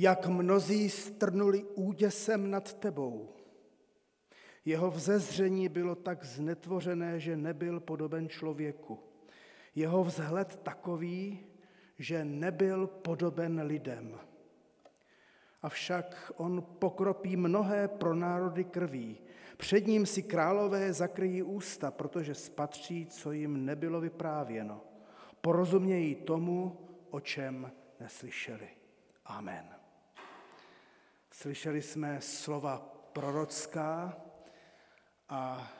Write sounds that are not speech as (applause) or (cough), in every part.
jak mnozí strnuli úděsem nad tebou. Jeho vzezření bylo tak znetvořené, že nebyl podoben člověku. Jeho vzhled takový, že nebyl podoben lidem. Avšak on pokropí mnohé pro národy krví. Před ním si králové zakryjí ústa, protože spatří, co jim nebylo vyprávěno. Porozumějí tomu, o čem neslyšeli. Amen. Slyšeli jsme slova prorocká a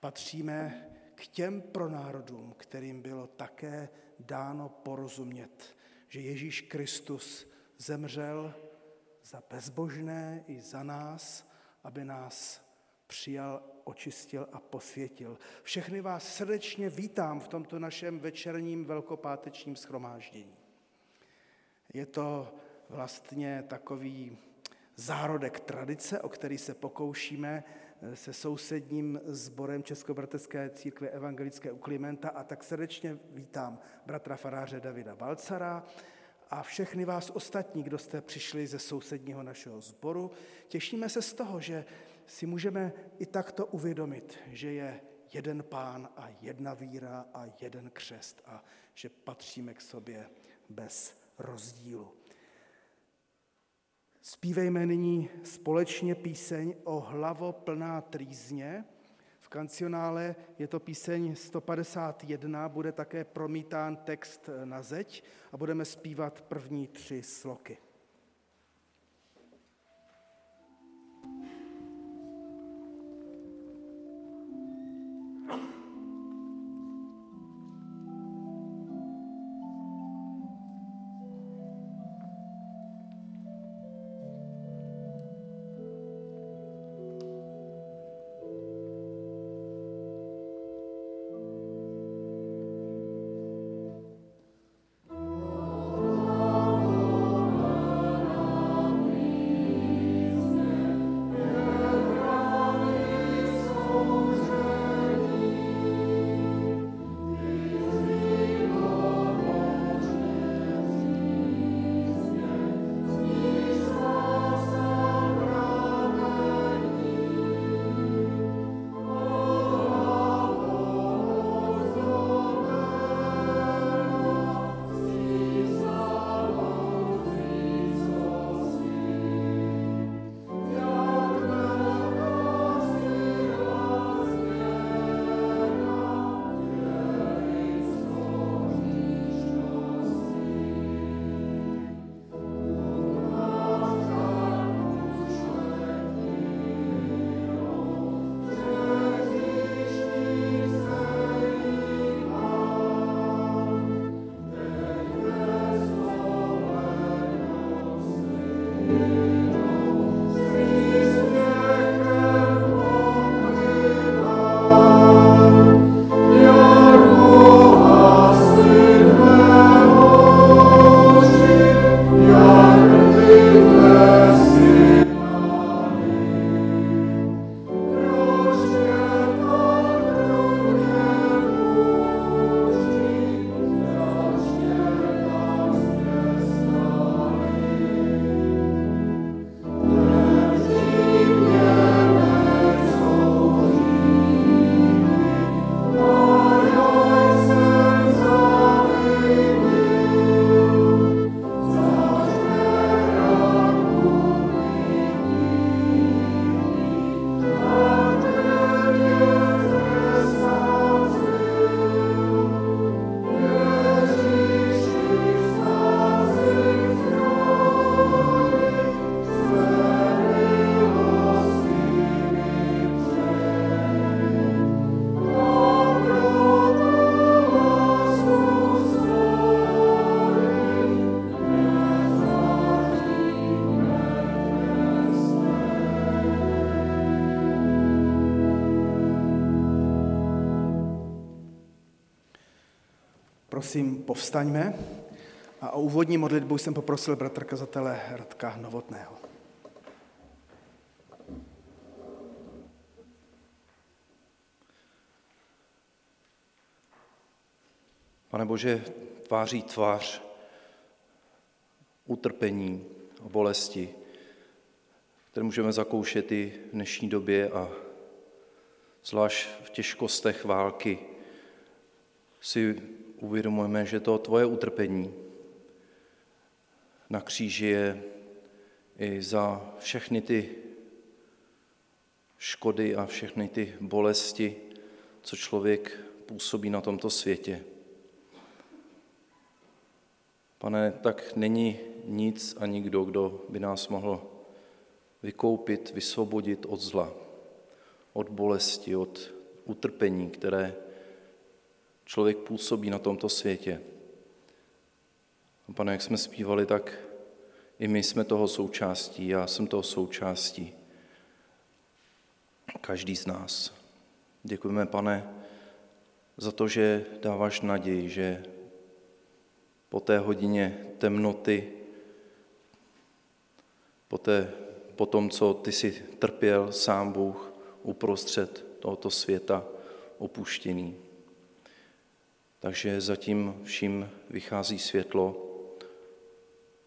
patříme k těm pronárodům, kterým bylo také dáno porozumět, že Ježíš Kristus zemřel za bezbožné i za nás, aby nás přijal, očistil a posvětil. Všechny vás srdečně vítám v tomto našem večerním velkopátečním schromáždění. Je to vlastně takový zárodek tradice, o který se pokoušíme eh, se sousedním sborem Českobratrské církve evangelické u Klimenta a tak srdečně vítám bratra faráře Davida Balcara a všechny vás ostatní, kdo jste přišli ze sousedního našeho sboru. Těšíme se z toho, že si můžeme i takto uvědomit, že je jeden pán a jedna víra a jeden křest a že patříme k sobě bez rozdílu. Spívejme nyní společně píseň o hlavo plná trýzně. V kancionále je to píseň 151, bude také promítán text na zeď a budeme zpívat první tři sloky. Prosím, povstaňme a o úvodní modlitbu jsem poprosil bratra kazatele Radka Novotného. Pane Bože, tváří tvář utrpení bolesti, které můžeme zakoušet i v dnešní době a zvlášť v těžkostech války si uvědomujeme, že to tvoje utrpení na kříži je i za všechny ty škody a všechny ty bolesti, co člověk působí na tomto světě. Pane, tak není nic a nikdo, kdo by nás mohl vykoupit, vysvobodit od zla, od bolesti, od utrpení, které člověk působí na tomto světě. A pane, jak jsme zpívali, tak i my jsme toho součástí, já jsem toho součástí. Každý z nás. Děkujeme, pane, za to, že dáváš naději, že po té hodině temnoty, po, té, po tom, co ty si trpěl sám Bůh uprostřed tohoto světa opuštěný. Takže zatím vším vychází světlo,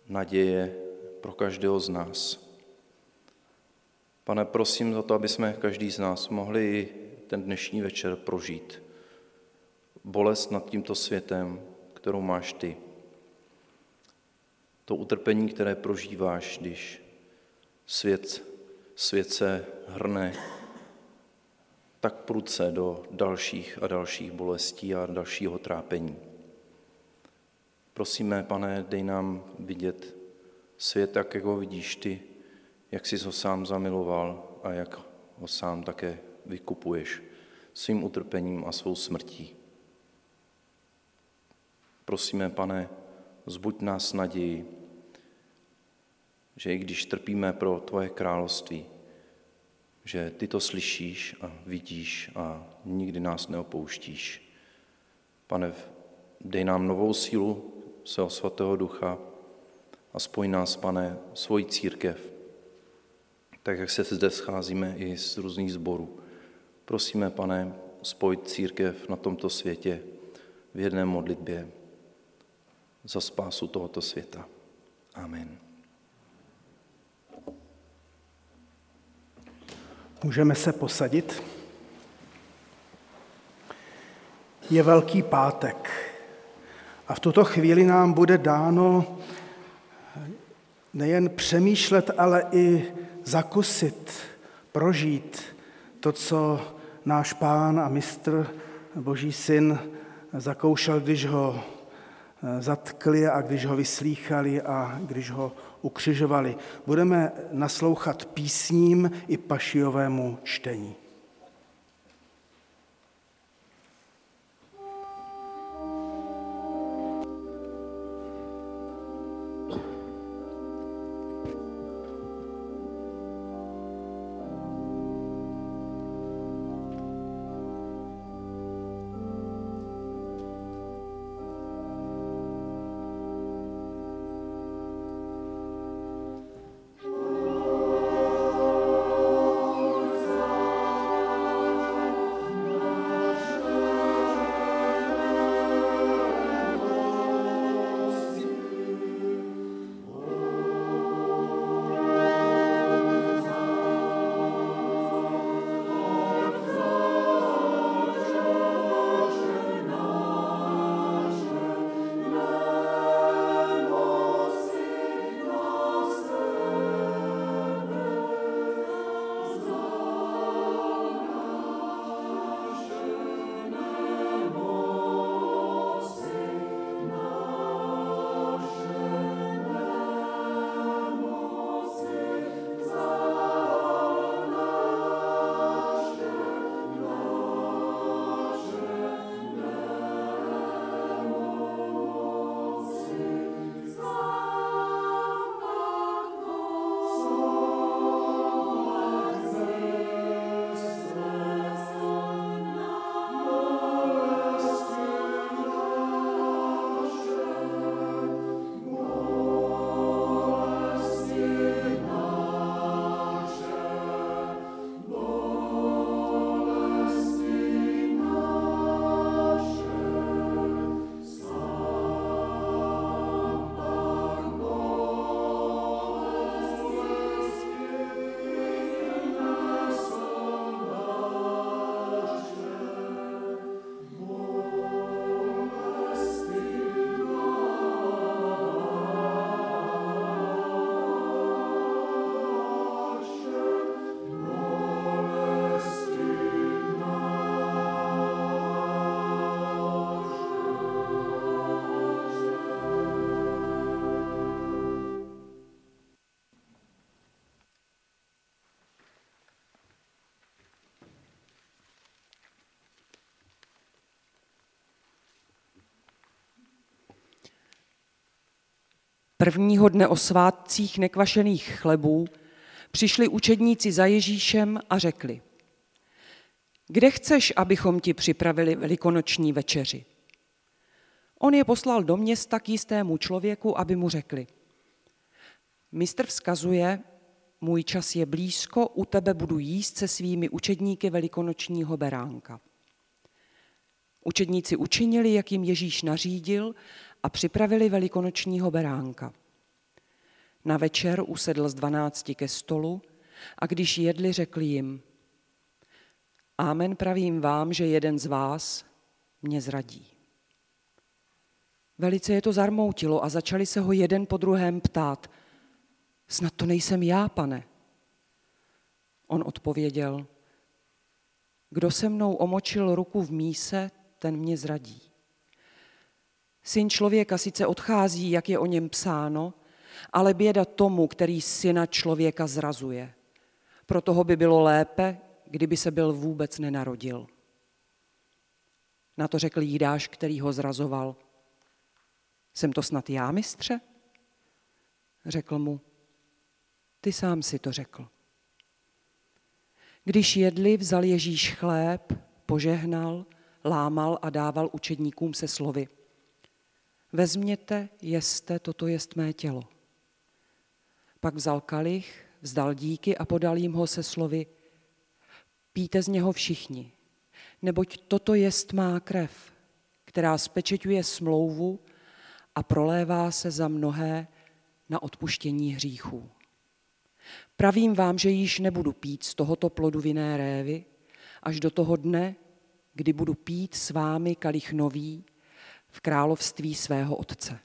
naděje pro každého z nás. Pane, prosím za to, aby jsme každý z nás mohli ten dnešní večer prožít. Bolest nad tímto světem, kterou máš ty. To utrpení, které prožíváš, když svět, svět se hrne tak prudce do dalších a dalších bolestí a dalšího trápení. Prosíme, pane, dej nám vidět svět jak ho vidíš ty, jak jsi ho sám zamiloval a jak ho sám také vykupuješ svým utrpením a svou smrtí. Prosíme, pane, zbuď nás naději, že i když trpíme pro tvoje království, že ty to slyšíš a vidíš a nikdy nás neopouštíš. Pane, dej nám novou sílu svého svatého ducha a spoj nás, pane, svojí církev, tak jak se zde scházíme i z různých sborů. Prosíme, pane, spojit církev na tomto světě v jedné modlitbě za spásu tohoto světa. Amen. Můžeme se posadit. Je Velký pátek a v tuto chvíli nám bude dáno nejen přemýšlet, ale i zakusit, prožít to, co náš pán a mistr, boží syn, zakoušel, když ho zatkli a když ho vyslýchali a když ho ukřižovali. Budeme naslouchat písním i pašiovému čtení. Prvního dne o svátcích nekvašených chlebů přišli učedníci za Ježíšem a řekli, kde chceš, abychom ti připravili velikonoční večeři? On je poslal do města k jistému člověku, aby mu řekli, mistr vzkazuje, můj čas je blízko, u tebe budu jíst se svými učedníky velikonočního beránka. Učedníci učinili, jak jim Ježíš nařídil a připravili velikonočního beránka. Na večer usedl z dvanácti ke stolu a když jedli, řekli jim, Amen pravím vám, že jeden z vás mě zradí. Velice je to zarmoutilo a začali se ho jeden po druhém ptát, snad to nejsem já, pane. On odpověděl, kdo se mnou omočil ruku v míse, ten mě zradí. Syn člověka sice odchází, jak je o něm psáno, ale běda tomu, který syna člověka zrazuje. Pro toho by bylo lépe, kdyby se byl vůbec nenarodil. Na to řekl Jídáš, který ho zrazoval. Jsem to snad já, mistře? Řekl mu, ty sám si to řekl. Když jedli, vzal Ježíš chléb, požehnal, lámal a dával učedníkům se slovy. Vezměte, jeste, toto jest mé tělo. Pak vzal kalich, vzdal díky a podal jim ho se slovy. Píte z něho všichni, neboť toto jest má krev, která spečeťuje smlouvu a prolévá se za mnohé na odpuštění hříchů. Pravím vám, že již nebudu pít z tohoto plodu vinné révy, až do toho dne, kdy budu pít s vámi kalich nový v království svého Otce.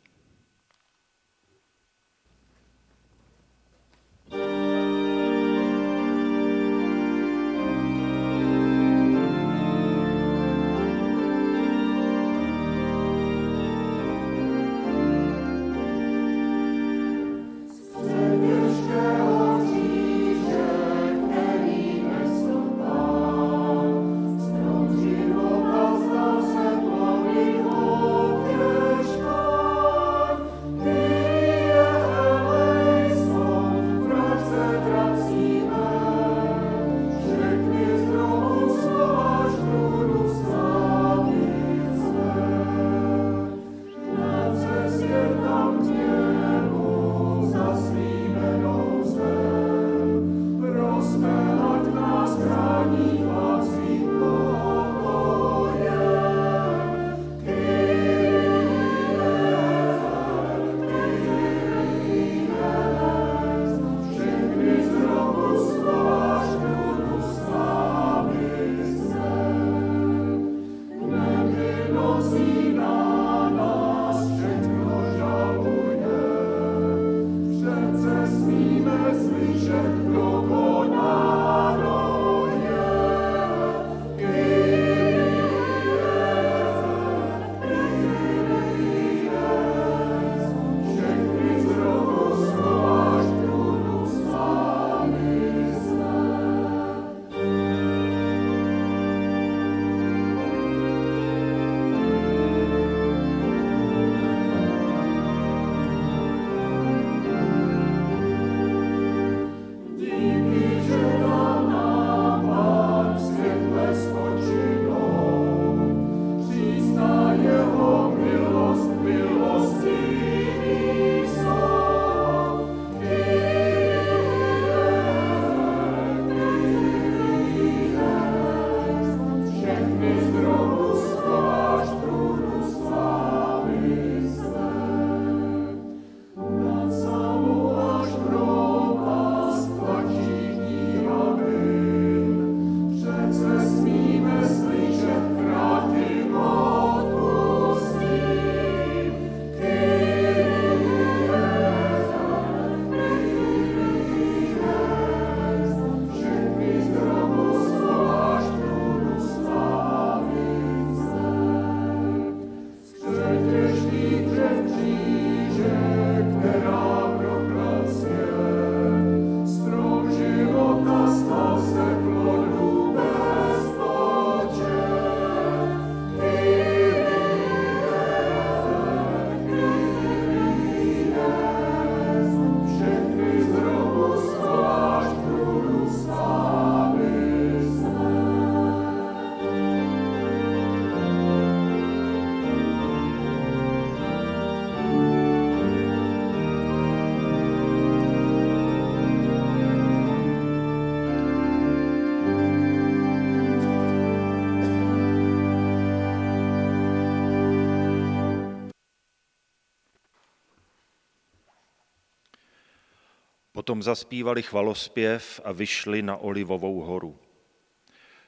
Potom zaspívali chvalospěv a vyšli na Olivovou horu.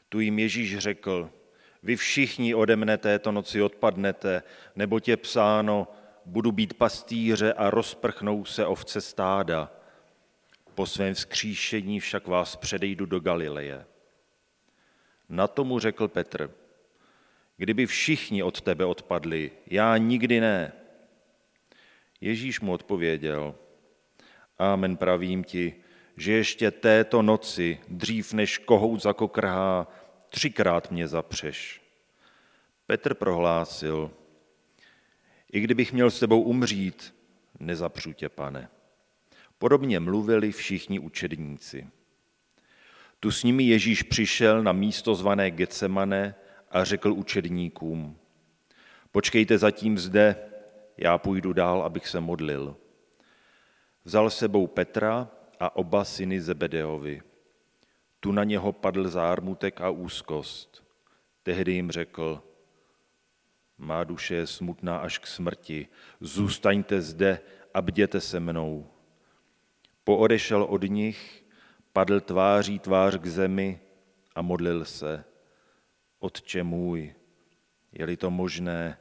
Tu jim Ježíš řekl, vy všichni ode mne této noci odpadnete, nebo tě psáno, budu být pastýře a rozprchnou se ovce stáda. Po svém vzkříšení však vás předejdu do Galileje. Na tomu řekl Petr, kdyby všichni od tebe odpadli, já nikdy ne. Ježíš mu odpověděl, Amen pravím ti, že ještě této noci, dřív než kohout zakokrhá, třikrát mě zapřeš. Petr prohlásil, i kdybych měl s tebou umřít, nezapřu tě, pane. Podobně mluvili všichni učedníci. Tu s nimi Ježíš přišel na místo zvané Getsemane a řekl učedníkům, počkejte zatím zde, já půjdu dál, abych se modlil. Vzal sebou Petra a oba syny Zebedeovi. Tu na něho padl zármutek a úzkost. Tehdy jim řekl, má duše je smutná až k smrti, zůstaňte zde a bděte se mnou. Poodešel od nich, padl tváří tvář k zemi a modlil se. Otče můj, je-li to možné,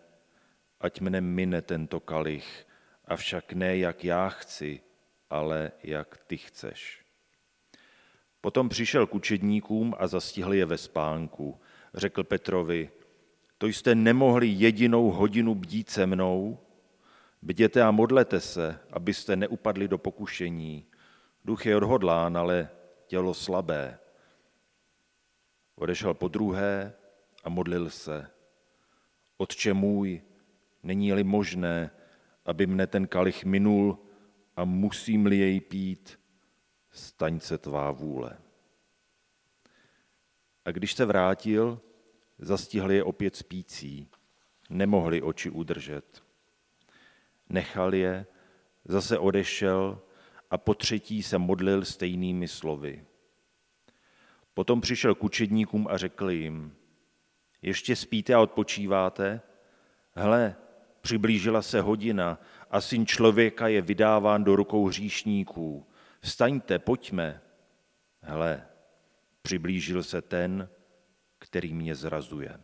ať mne mine tento kalich, avšak ne jak já chci, ale jak ty chceš. Potom přišel k učedníkům a zastihl je ve spánku. Řekl Petrovi, to jste nemohli jedinou hodinu bdít se mnou? Bděte a modlete se, abyste neupadli do pokušení. Duch je odhodlán, ale tělo slabé. Odešel po druhé a modlil se. Otče můj, není-li možné, aby mne ten kalich minul, a musím-li jej pít, staň se tvá vůle. A když se vrátil, zastihli je opět spící, nemohli oči udržet. Nechal je, zase odešel a po třetí se modlil stejnými slovy. Potom přišel k učedníkům a řekl jim, ještě spíte a odpočíváte? Hle, přiblížila se hodina a syn člověka je vydáván do rukou hříšníků. Vstaňte, pojďme. Hle, přiblížil se ten, který mě zrazuje.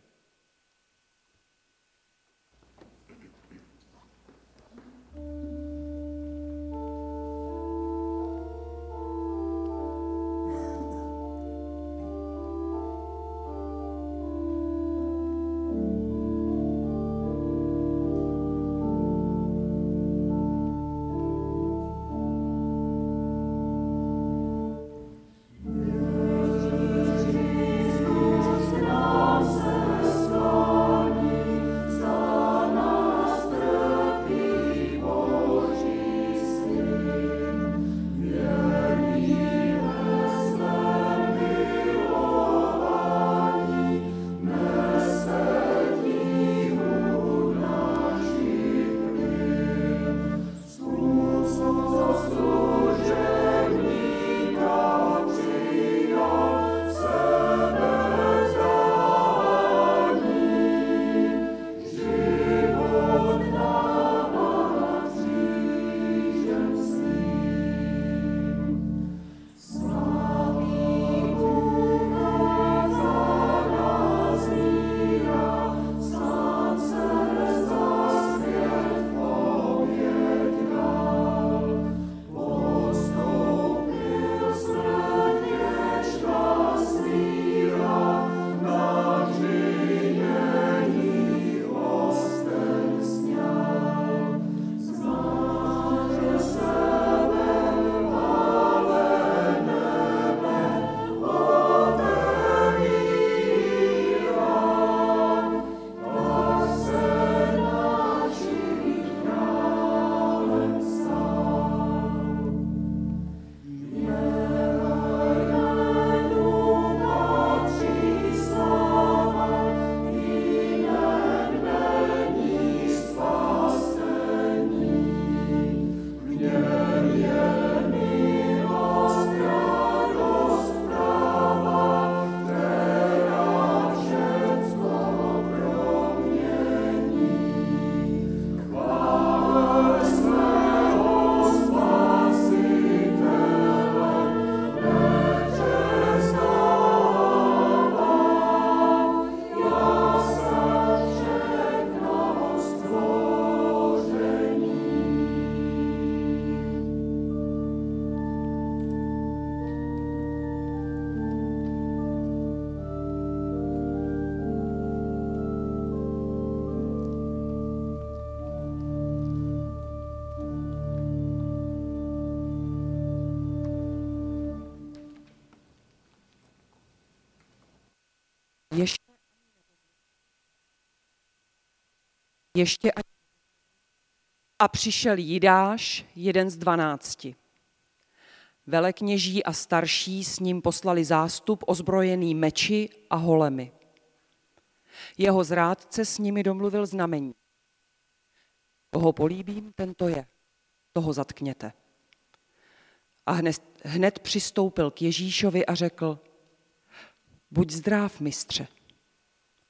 Ještě a přišel Jidáš, jeden z dvanácti. Velekněží a starší s ním poslali zástup ozbrojený meči a holemi. Jeho zrádce s nimi domluvil znamení. Koho políbím, tento je. Toho zatkněte. A hned, hned přistoupil k Ježíšovi a řekl, buď zdrav, mistře.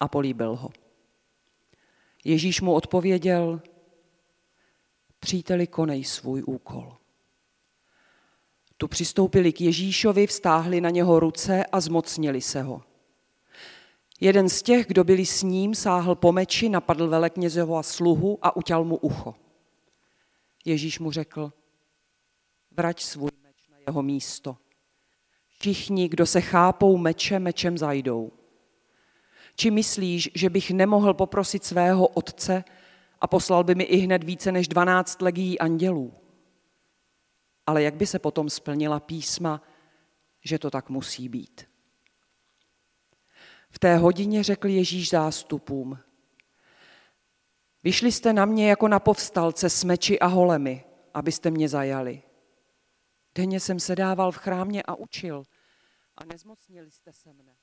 A políbil ho. Ježíš mu odpověděl, příteli, konej svůj úkol. Tu přistoupili k Ježíšovi, vstáhli na něho ruce a zmocnili se ho. Jeden z těch, kdo byli s ním, sáhl po meči, napadl veleknězova sluhu a utěl mu ucho. Ježíš mu řekl, vrať svůj meč na jeho místo. Všichni, kdo se chápou meče, mečem zajdou. Či myslíš, že bych nemohl poprosit svého otce a poslal by mi i hned více než dvanáct legií andělů? Ale jak by se potom splnila písma, že to tak musí být? V té hodině řekl Ježíš zástupům, vyšli jste na mě jako na povstalce s meči a holemi, abyste mě zajali. Denně jsem se dával v chrámě a učil a nezmocnili jste se mne.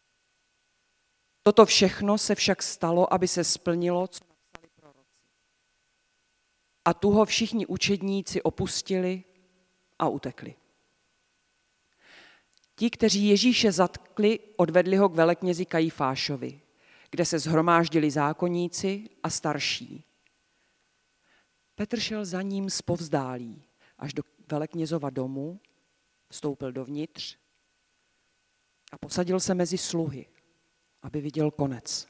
Toto všechno se však stalo, aby se splnilo, co napsali proroci. A tu ho všichni učedníci opustili a utekli. Ti, kteří Ježíše zatkli, odvedli ho k veleknězi Kajfášovi, kde se zhromáždili zákonníci a starší. Petr šel za ním z povzdálí až do veleknězova domu, vstoupil dovnitř a posadil se mezi sluhy, aby viděl konec.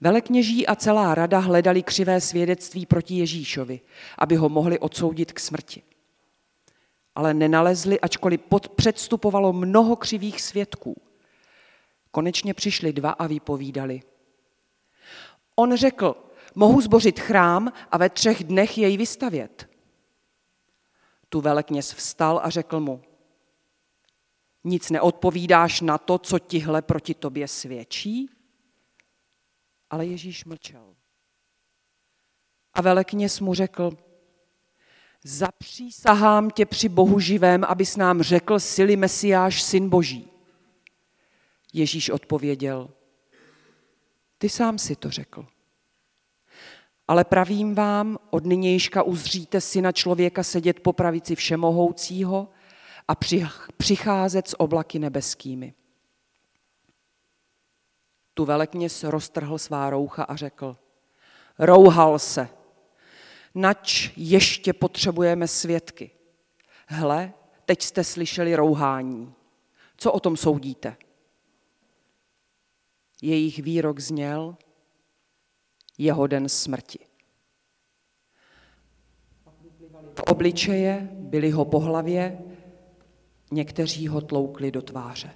Velekněží a celá rada hledali křivé svědectví proti Ježíšovi, aby ho mohli odsoudit k smrti ale nenalezli, ačkoliv předstupovalo mnoho křivých svědků. Konečně přišli dva a vypovídali. On řekl, mohu zbořit chrám a ve třech dnech jej vystavět. Tu velekněz vstal a řekl mu, nic neodpovídáš na to, co tihle proti tobě svědčí? Ale Ježíš mlčel. A velekněz mu řekl, Zapřísahám tě při Bohu živém, abys nám řekl, sily Mesiáš, syn Boží. Ježíš odpověděl, ty sám si to řekl. Ale pravím vám, od nynějška uzříte syna člověka sedět po pravici všemohoucího a přicházet s oblaky nebeskými. Tu velekněz roztrhl svá roucha a řekl, rouhal se, nač ještě potřebujeme svědky. Hle, teď jste slyšeli rouhání. Co o tom soudíte? Jejich výrok zněl jeho den smrti. Obličeje byly ho po hlavě, Někteří ho tloukli do tváře.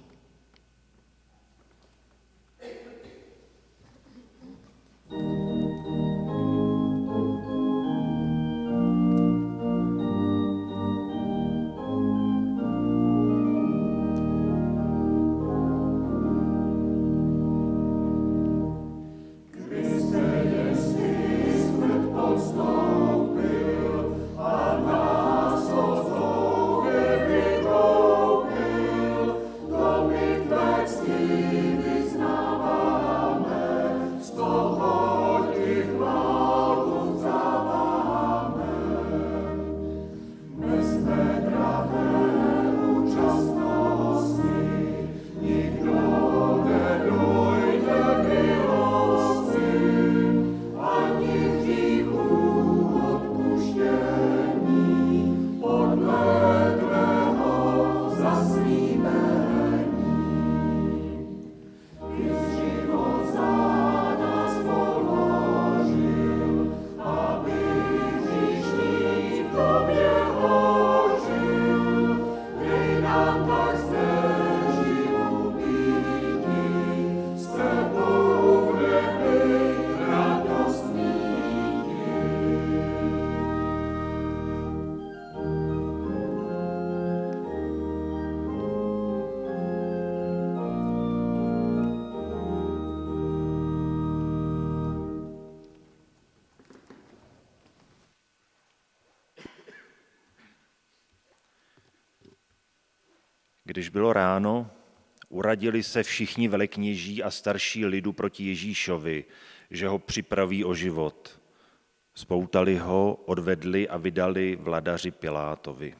Když bylo ráno, uradili se všichni velekněží a starší lidu proti Ježíšovi, že ho připraví o život. Spoutali ho, odvedli a vydali vladaři Pilátovi.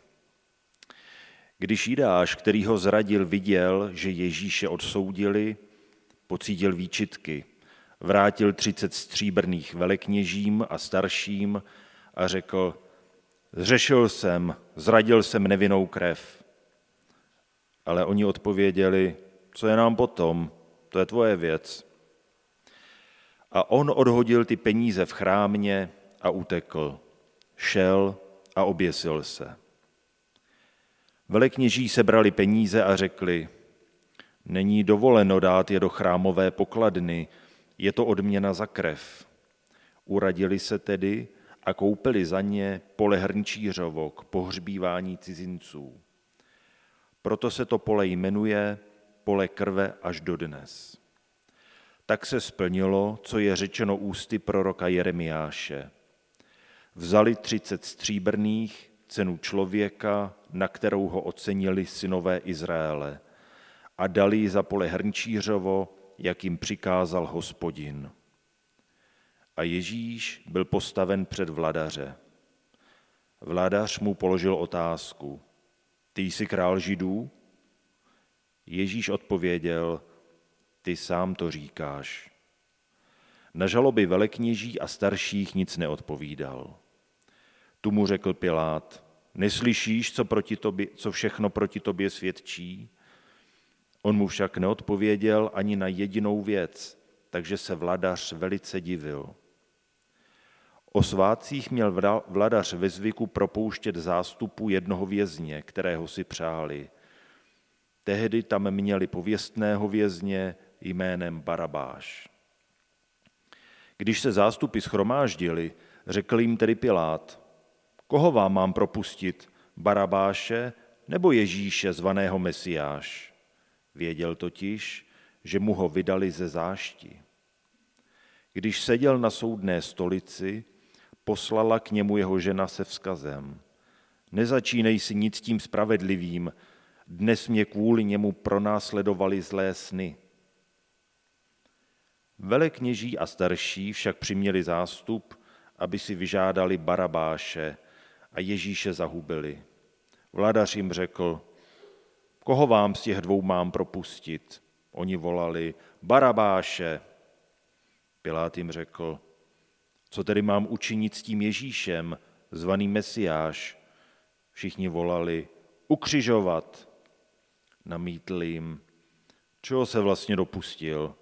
Když Jidáš, který ho zradil, viděl, že Ježíše odsoudili, pocítil výčitky, vrátil třicet stříbrných velekněžím a starším a řekl, zřešil jsem, zradil jsem nevinnou krev. Ale oni odpověděli, co je nám potom, to je tvoje věc. A on odhodil ty peníze v chrámě a utekl. Šel a oběsil se. Velekněží sebrali peníze a řekli, není dovoleno dát je do chrámové pokladny, je to odměna za krev. Uradili se tedy a koupili za ně pole hrnčířovo k pohřbívání cizinců. Proto se to pole jmenuje pole krve až do dnes. Tak se splnilo, co je řečeno ústy proroka Jeremiáše. Vzali třicet stříbrných, cenu člověka, na kterou ho ocenili synové Izraele, a dali ji za pole hrnčířovo, jak jim přikázal hospodin. A Ježíš byl postaven před vladaře. Vladař mu položil otázku. Ty jsi král židů? Ježíš odpověděl, ty sám to říkáš. Na žaloby velekněží a starších nic neodpovídal. Tu mu řekl Pilát, neslyšíš, co, proti tobě, co všechno proti tobě svědčí? On mu však neodpověděl ani na jedinou věc, takže se vladař velice divil. O svátcích měl vladař ve zvyku propouštět zástupu jednoho vězně, kterého si přáli. Tehdy tam měli pověstného vězně jménem Barabáš. Když se zástupy schromáždili, řekl jim tedy Pilát, koho vám mám propustit, Barabáše nebo Ježíše zvaného Mesiáš? Věděl totiž, že mu ho vydali ze zášti. Když seděl na soudné stolici, poslala k němu jeho žena se vzkazem. Nezačínej si nic tím spravedlivým, dnes mě kvůli němu pronásledovali zlé sny. Velekněží a starší však přiměli zástup, aby si vyžádali Barabáše a Ježíše zahubili. Vladař jim řekl, koho vám z těch dvou mám propustit? Oni volali, Barabáše. Pilát jim řekl, co tedy mám učinit s tím Ježíšem, zvaný Mesiáš? Všichni volali, ukřižovat. Namítl jim, čeho se vlastně dopustil.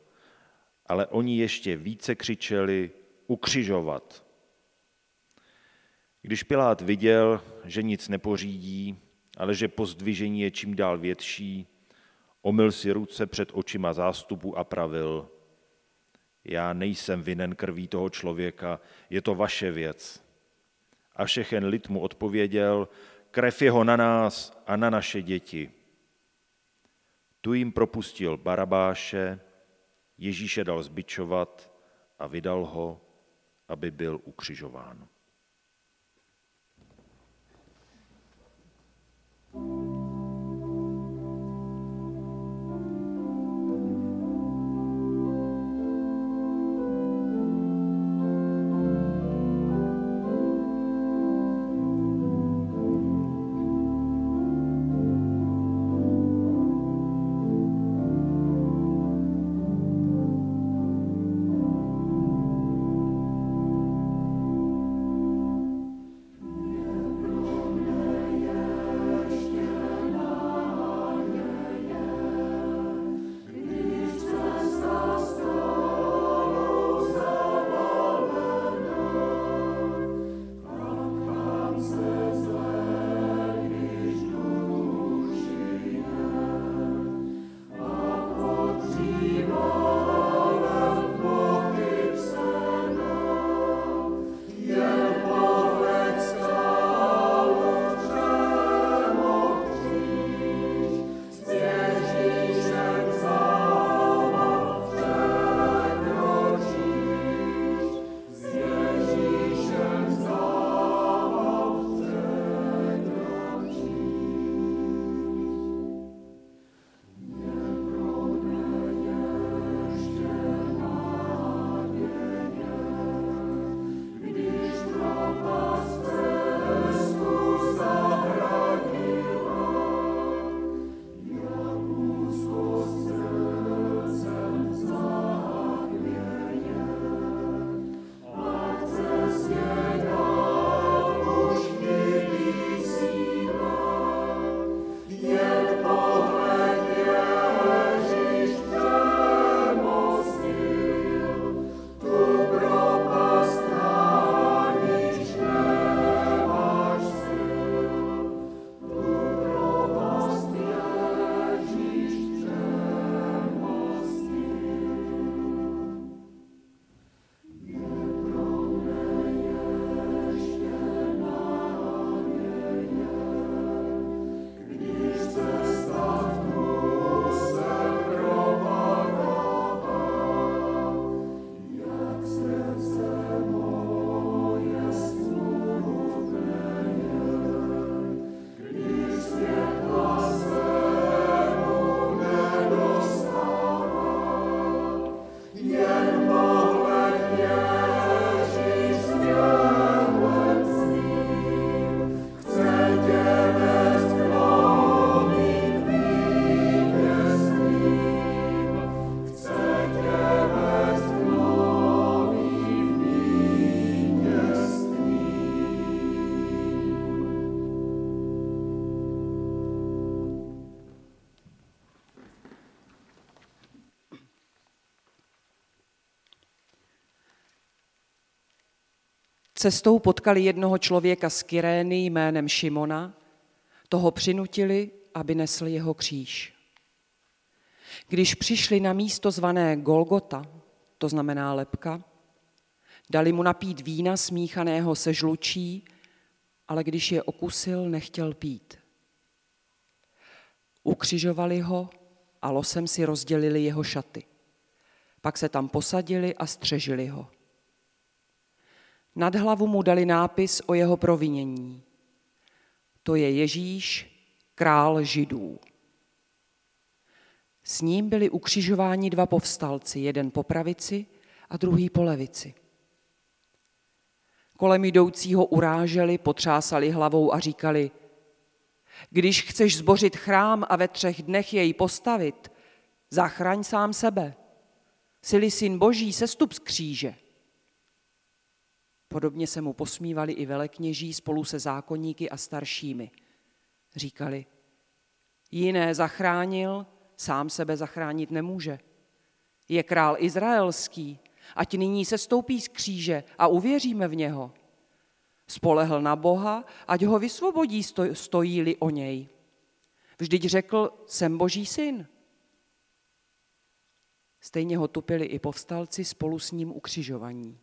Ale oni ještě více křičeli, ukřižovat. Když Pilát viděl, že nic nepořídí, ale že pozdvižení je čím dál větší, omyl si ruce před očima zástupu a pravil, já nejsem vinen krví toho člověka, je to vaše věc. A všechen lid mu odpověděl, krev jeho na nás a na naše děti. Tu jim propustil Barabáše, Ježíše dal zbičovat a vydal ho, aby byl ukřižován. Cestou potkali jednoho člověka z Kyrény jménem Šimona, toho přinutili, aby nesl jeho kříž. Když přišli na místo zvané Golgota, to znamená lepka, dali mu napít vína smíchaného se žlučí, ale když je okusil, nechtěl pít. Ukřižovali ho a losem si rozdělili jeho šaty. Pak se tam posadili a střežili ho. Nad hlavu mu dali nápis o jeho provinění. To je Ježíš, král židů. S ním byli ukřižováni dva povstalci, jeden po pravici a druhý po levici. Kolem jdoucího uráželi, potřásali hlavou a říkali, když chceš zbořit chrám a ve třech dnech jej postavit, zachraň sám sebe. Sili syn boží, sestup z kříže. Podobně se mu posmívali i velekněží spolu se zákonníky a staršími. Říkali, jiné zachránil, sám sebe zachránit nemůže. Je král izraelský, ať nyní se stoupí z kříže a uvěříme v něho. Spolehl na Boha, ať ho vysvobodí, stojí-li o něj. Vždyť řekl, jsem boží syn. Stejně ho tupili i povstalci spolu s ním ukřižovaní.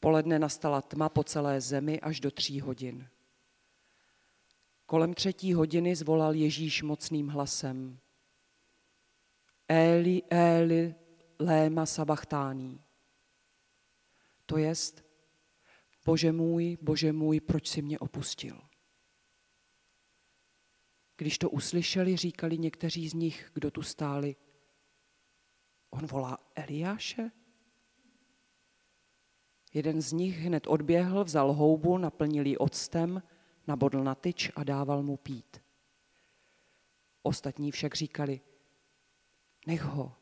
Poledne nastala tma po celé zemi až do tří hodin. Kolem třetí hodiny zvolal Ježíš mocným hlasem. Eli, Eli, léma sabachtání. To jest, Bože můj, Bože můj, proč si mě opustil? Když to uslyšeli, říkali někteří z nich, kdo tu stáli, on volá Eliáše? Jeden z nich hned odběhl, vzal houbu, naplnil ji octem, nabodl na tyč a dával mu pít. Ostatní však říkali, nech ho,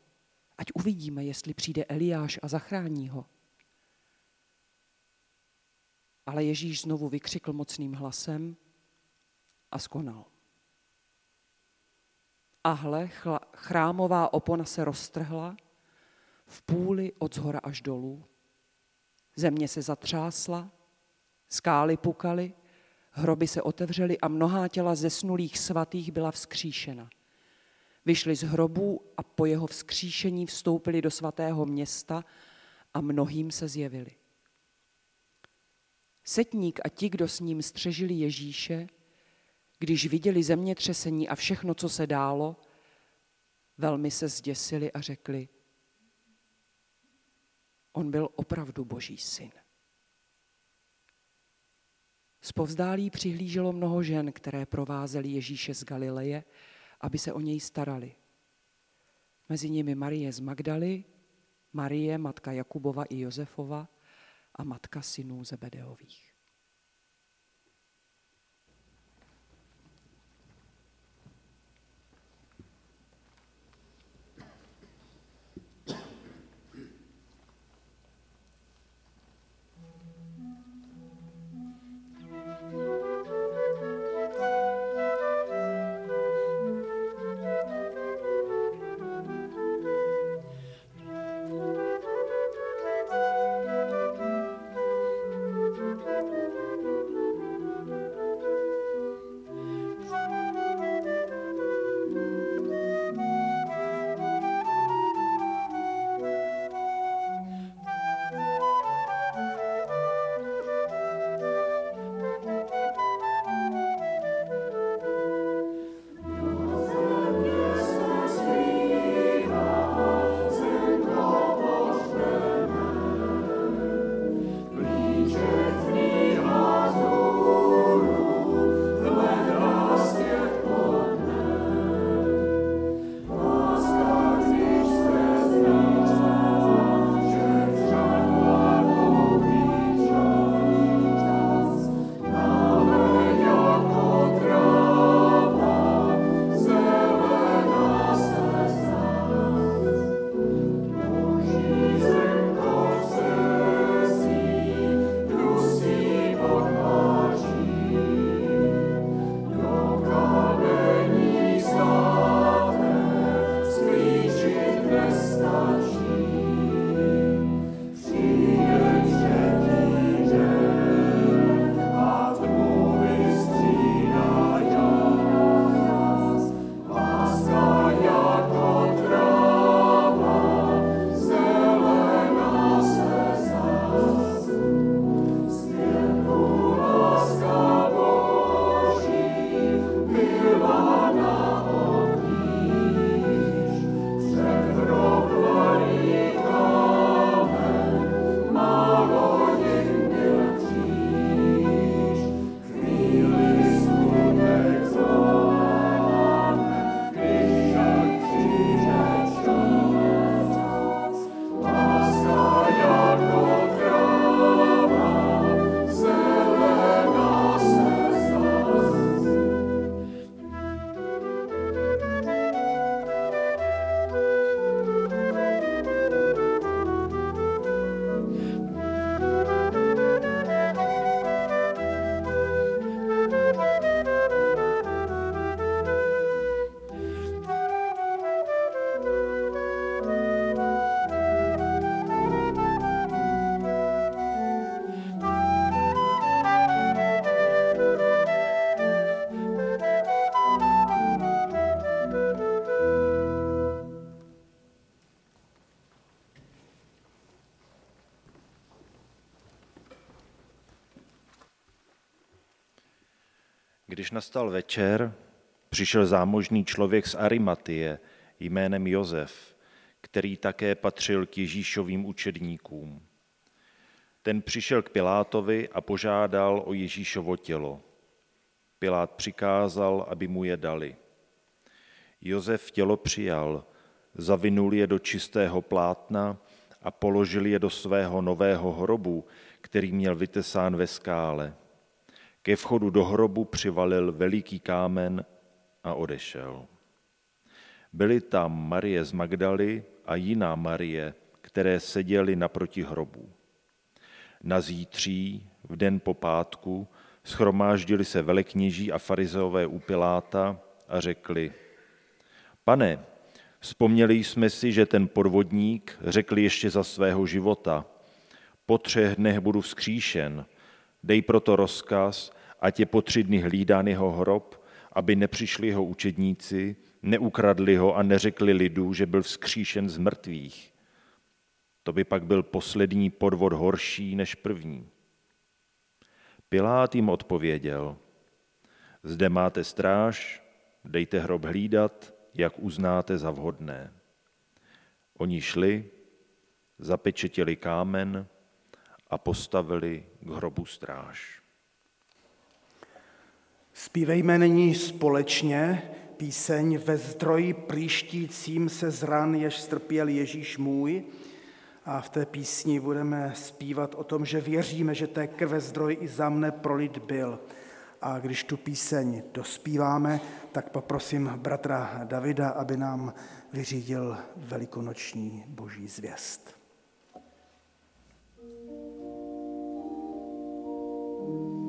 ať uvidíme, jestli přijde Eliáš a zachrání ho. Ale Ježíš znovu vykřikl mocným hlasem a skonal. A hle, chrámová opona se roztrhla v půli od zhora až dolů. Země se zatřásla, skály pukaly, hroby se otevřely a mnohá těla zesnulých svatých byla vzkříšena. Vyšli z hrobů a po jeho vzkříšení vstoupili do svatého města a mnohým se zjevili. Setník a ti, kdo s ním střežili Ježíše, když viděli zemětřesení a všechno, co se dálo, velmi se zděsili a řekli, on byl opravdu boží syn. Zpovzdálí přihlíželo mnoho žen, které provázely Ježíše z Galileje, aby se o něj starali. Mezi nimi Marie z Magdaly, Marie, matka Jakubova i Josefova a matka synů Zebedeových. Nastal večer, přišel zámožný člověk z Arimatie jménem Josef, který také patřil k Ježíšovým učedníkům. Ten přišel k Pilátovi a požádal o Ježíšovo tělo. Pilát přikázal, aby mu je dali. Josef tělo přijal, zavinul je do čistého plátna a položil je do svého nového hrobu, který měl vytesán ve skále. Ke vchodu do hrobu přivalil veliký kámen a odešel. Byly tam Marie z Magdaly a jiná Marie, které seděly naproti hrobu. Na zítří, v den popátku, schromáždili se velekněží a farizeové u Piláta a řekli, pane, vzpomněli jsme si, že ten podvodník řekl ještě za svého života, po třech dnech budu vzkříšen, dej proto rozkaz, ať je po tři dny hlídán jeho hrob, aby nepřišli jeho učedníci, neukradli ho a neřekli lidu, že byl vzkříšen z mrtvých. To by pak byl poslední podvod horší než první. Pilát jim odpověděl, zde máte stráž, dejte hrob hlídat, jak uznáte za vhodné. Oni šli, zapečetili kámen a postavili k hrobu stráž. Spívejme nyní společně píseň ve zdroji příštícím se z ran, jež strpěl Ježíš můj. A v té písni budeme zpívat o tom, že věříme, že té krve zdroj i za mne prolit byl. A když tu píseň dospíváme, tak poprosím bratra Davida, aby nám vyřídil velikonoční boží zvěst. thank you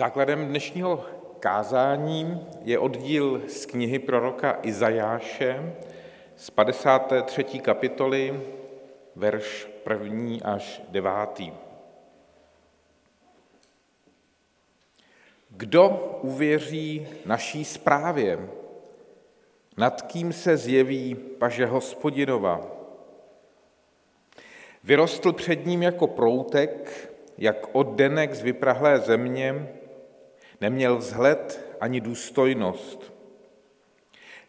Základem dnešního kázání je oddíl z knihy proroka Izajáše z 53. kapitoly, verš 1. až 9. Kdo uvěří naší zprávě? Nad kým se zjeví paže hospodinova? Vyrostl před ním jako proutek, jak oddenek z vyprahlé země, neměl vzhled ani důstojnost.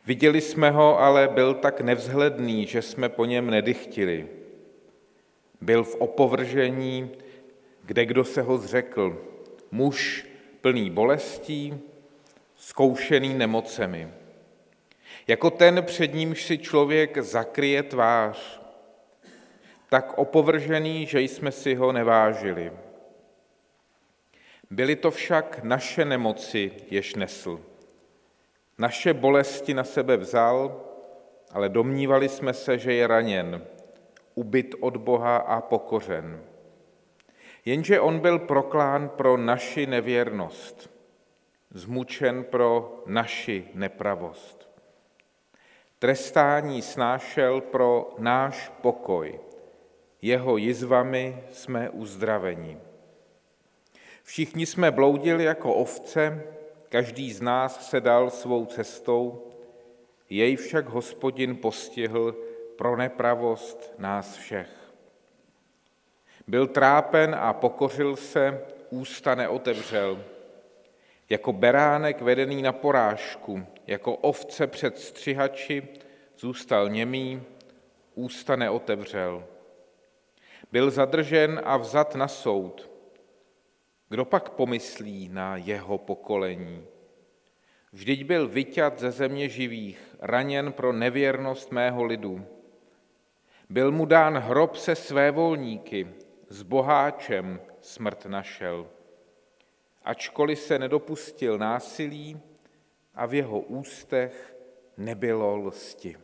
Viděli jsme ho, ale byl tak nevzhledný, že jsme po něm nedychtili. Byl v opovržení, kde kdo se ho zřekl, muž plný bolestí, zkoušený nemocemi. Jako ten, před nímž si člověk zakryje tvář, tak opovržený, že jsme si ho nevážili. Byly to však naše nemoci, jež nesl. Naše bolesti na sebe vzal, ale domnívali jsme se, že je raněn, ubyt od Boha a pokořen. Jenže on byl proklán pro naši nevěrnost, zmučen pro naši nepravost. Trestání snášel pro náš pokoj, jeho jizvami jsme uzdraveni. Všichni jsme bloudili jako ovce, každý z nás se dal svou cestou, jej však hospodin postihl pro nepravost nás všech. Byl trápen a pokořil se, ústa neotevřel. Jako beránek vedený na porážku, jako ovce před střihači, zůstal němý, ústa neotevřel. Byl zadržen a vzat na soud. Kdo pak pomyslí na jeho pokolení? Vždyť byl vyťat ze země živých, raněn pro nevěrnost mého lidu. Byl mu dán hrob se své volníky, s boháčem smrt našel. Ačkoliv se nedopustil násilí a v jeho ústech nebylo lsti.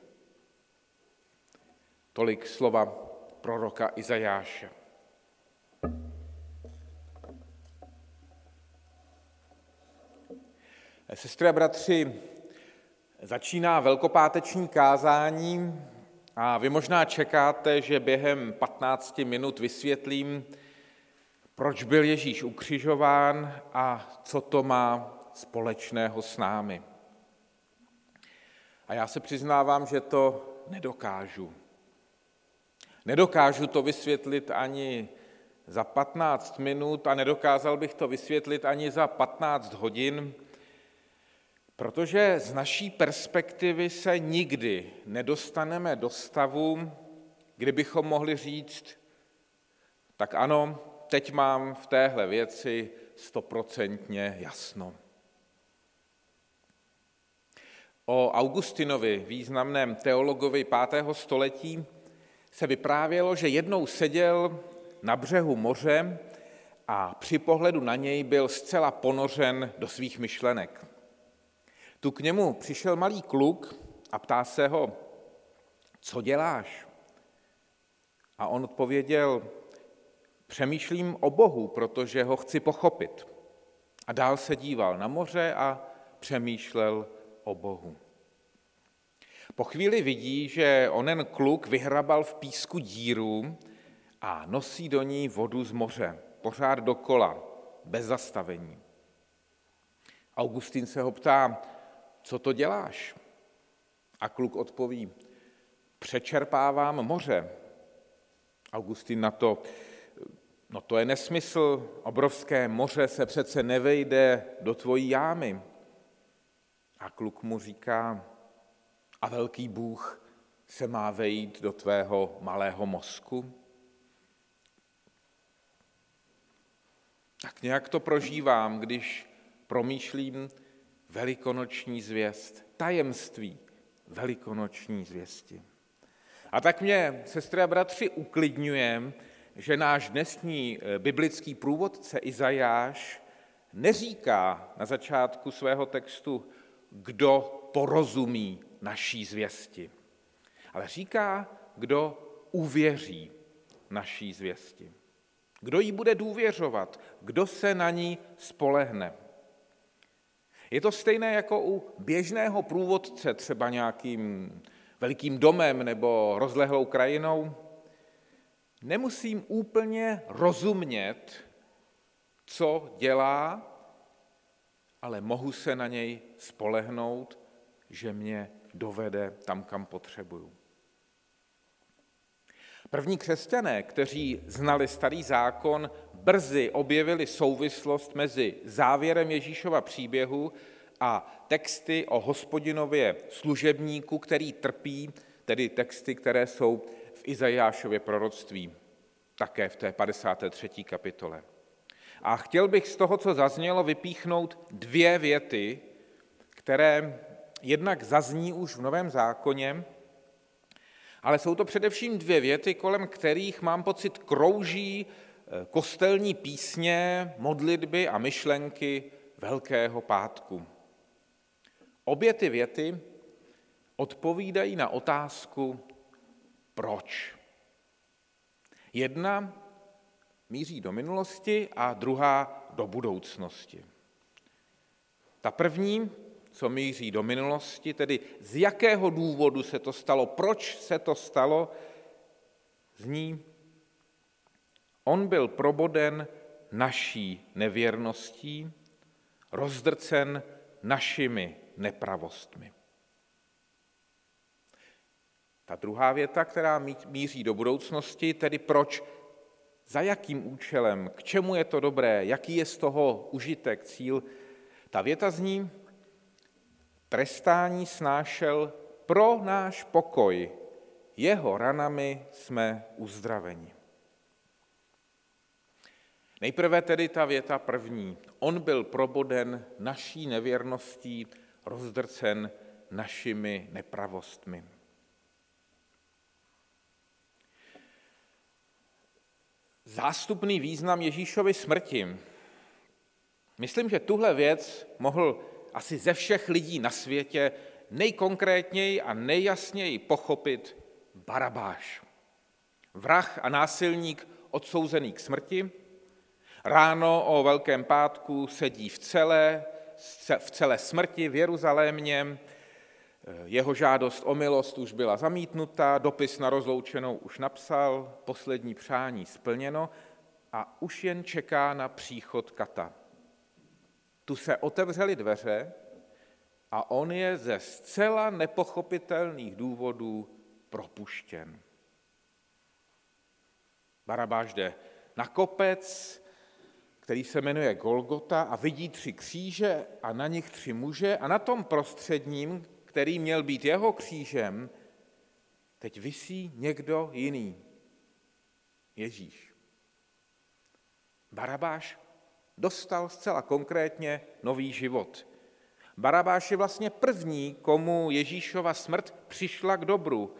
Tolik slova proroka Izajáše. Sestry a bratři, začíná velkopáteční kázání a vy možná čekáte, že během 15 minut vysvětlím, proč byl Ježíš ukřižován a co to má společného s námi. A já se přiznávám, že to nedokážu. Nedokážu to vysvětlit ani za 15 minut a nedokázal bych to vysvětlit ani za 15 hodin, Protože z naší perspektivy se nikdy nedostaneme do stavu, kdybychom mohli říct, tak ano, teď mám v téhle věci stoprocentně jasno. O Augustinovi, významném teologovi 5. století, se vyprávělo, že jednou seděl na břehu moře a při pohledu na něj byl zcela ponořen do svých myšlenek. Tu k němu přišel malý kluk a ptá se ho, co děláš? A on odpověděl, přemýšlím o Bohu, protože ho chci pochopit. A dál se díval na moře a přemýšlel o Bohu. Po chvíli vidí, že onen kluk vyhrabal v písku díru a nosí do ní vodu z moře, pořád dokola, bez zastavení. Augustín se ho ptá, co to děláš? A kluk odpoví, přečerpávám moře. Augustín na to, no to je nesmysl, obrovské moře se přece nevejde do tvojí jámy. A kluk mu říká, a velký Bůh se má vejít do tvého malého mozku? Tak nějak to prožívám, když promýšlím, velikonoční zvěst, tajemství velikonoční zvěsti. A tak mě, sestry a bratři, uklidňuje, že náš dnešní eh, biblický průvodce Izajáš neříká na začátku svého textu, kdo porozumí naší zvěsti, ale říká, kdo uvěří naší zvěsti. Kdo jí bude důvěřovat? Kdo se na ní spolehne? Je to stejné jako u běžného průvodce, třeba nějakým velikým domem nebo rozlehlou krajinou. Nemusím úplně rozumět, co dělá, ale mohu se na něj spolehnout, že mě dovede tam, kam potřebuju. První křesťané, kteří znali starý zákon, brzy objevili souvislost mezi závěrem Ježíšova příběhu a texty o hospodinově služebníku, který trpí, tedy texty, které jsou v Izajášově proroctví, také v té 53. kapitole. A chtěl bych z toho, co zaznělo, vypíchnout dvě věty, které jednak zazní už v Novém zákoně, ale jsou to především dvě věty, kolem kterých mám pocit krouží eh, kostelní písně, modlitby a myšlenky Velkého pátku. Obě ty věty odpovídají na otázku, proč. Jedna míří do minulosti a druhá do budoucnosti. Ta první, co míří do minulosti, tedy z jakého důvodu se to stalo, proč se to stalo, zní, on byl proboden naší nevěrností, rozdrcen našimi nepravostmi. Ta druhá věta, která míří do budoucnosti, tedy proč, za jakým účelem, k čemu je to dobré, jaký je z toho užitek, cíl, ta věta zní, trestání snášel pro náš pokoj, jeho ranami jsme uzdraveni. Nejprve tedy ta věta první. On byl proboden naší nevěrností, rozdrcen našimi nepravostmi. Zástupný význam Ježíšovy smrti. Myslím, že tuhle věc mohl asi ze všech lidí na světě nejkonkrétněji a nejjasněji pochopit Barabáš. Vrah a násilník odsouzený k smrti, ráno o Velkém pátku sedí v celé, v celé smrti v Jeruzalémě, jeho žádost o milost už byla zamítnuta, dopis na rozloučenou už napsal, poslední přání splněno a už jen čeká na příchod kata. Tu se otevřely dveře a on je ze zcela nepochopitelných důvodů propuštěn. Barabáš jde na kopec, který se jmenuje Golgota a vidí tři kříže a na nich tři muže a na tom prostředním, který měl být jeho křížem, teď visí někdo jiný. Ježíš. Barabáš dostal zcela konkrétně nový život. Barabáš je vlastně první, komu Ježíšova smrt přišla k dobru.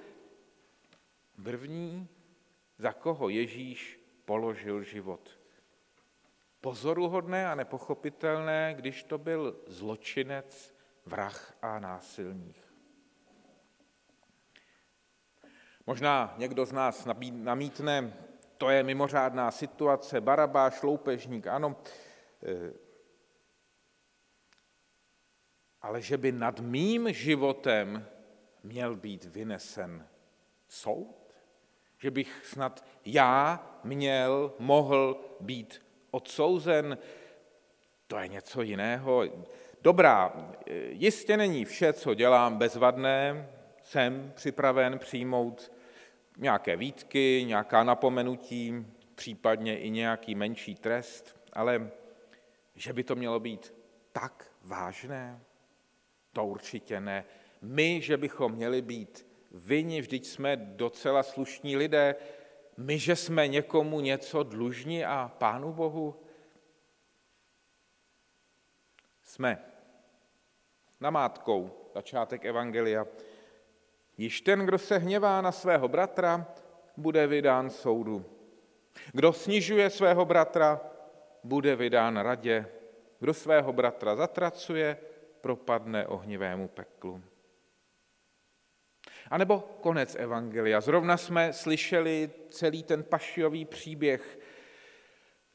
První, za koho Ježíš položil život. Pozoruhodné a nepochopitelné, když to byl zločinec, vrah a násilník. Možná někdo z nás namítne, to je mimořádná situace, barabáš, loupežník, ano, ale že by nad mým životem měl být vynesen soud? Že bych snad já měl, mohl být odsouzen? To je něco jiného. Dobrá, jistě není vše, co dělám, bezvadné. Jsem připraven přijmout nějaké výtky, nějaká napomenutí, případně i nějaký menší trest, ale že by to mělo být tak vážné, to určitě ne. My, že bychom měli být vyni, vždyť jsme docela slušní lidé, my, že jsme někomu něco dlužní a Pánu Bohu, jsme. Namátkou, začátek Evangelia. Již ten, kdo se hněvá na svého bratra, bude vydán soudu. Kdo snižuje svého bratra, bude vydán radě. Kdo svého bratra zatracuje, propadne ohnivému peklu. A nebo konec Evangelia. Zrovna jsme slyšeli celý ten pašiový příběh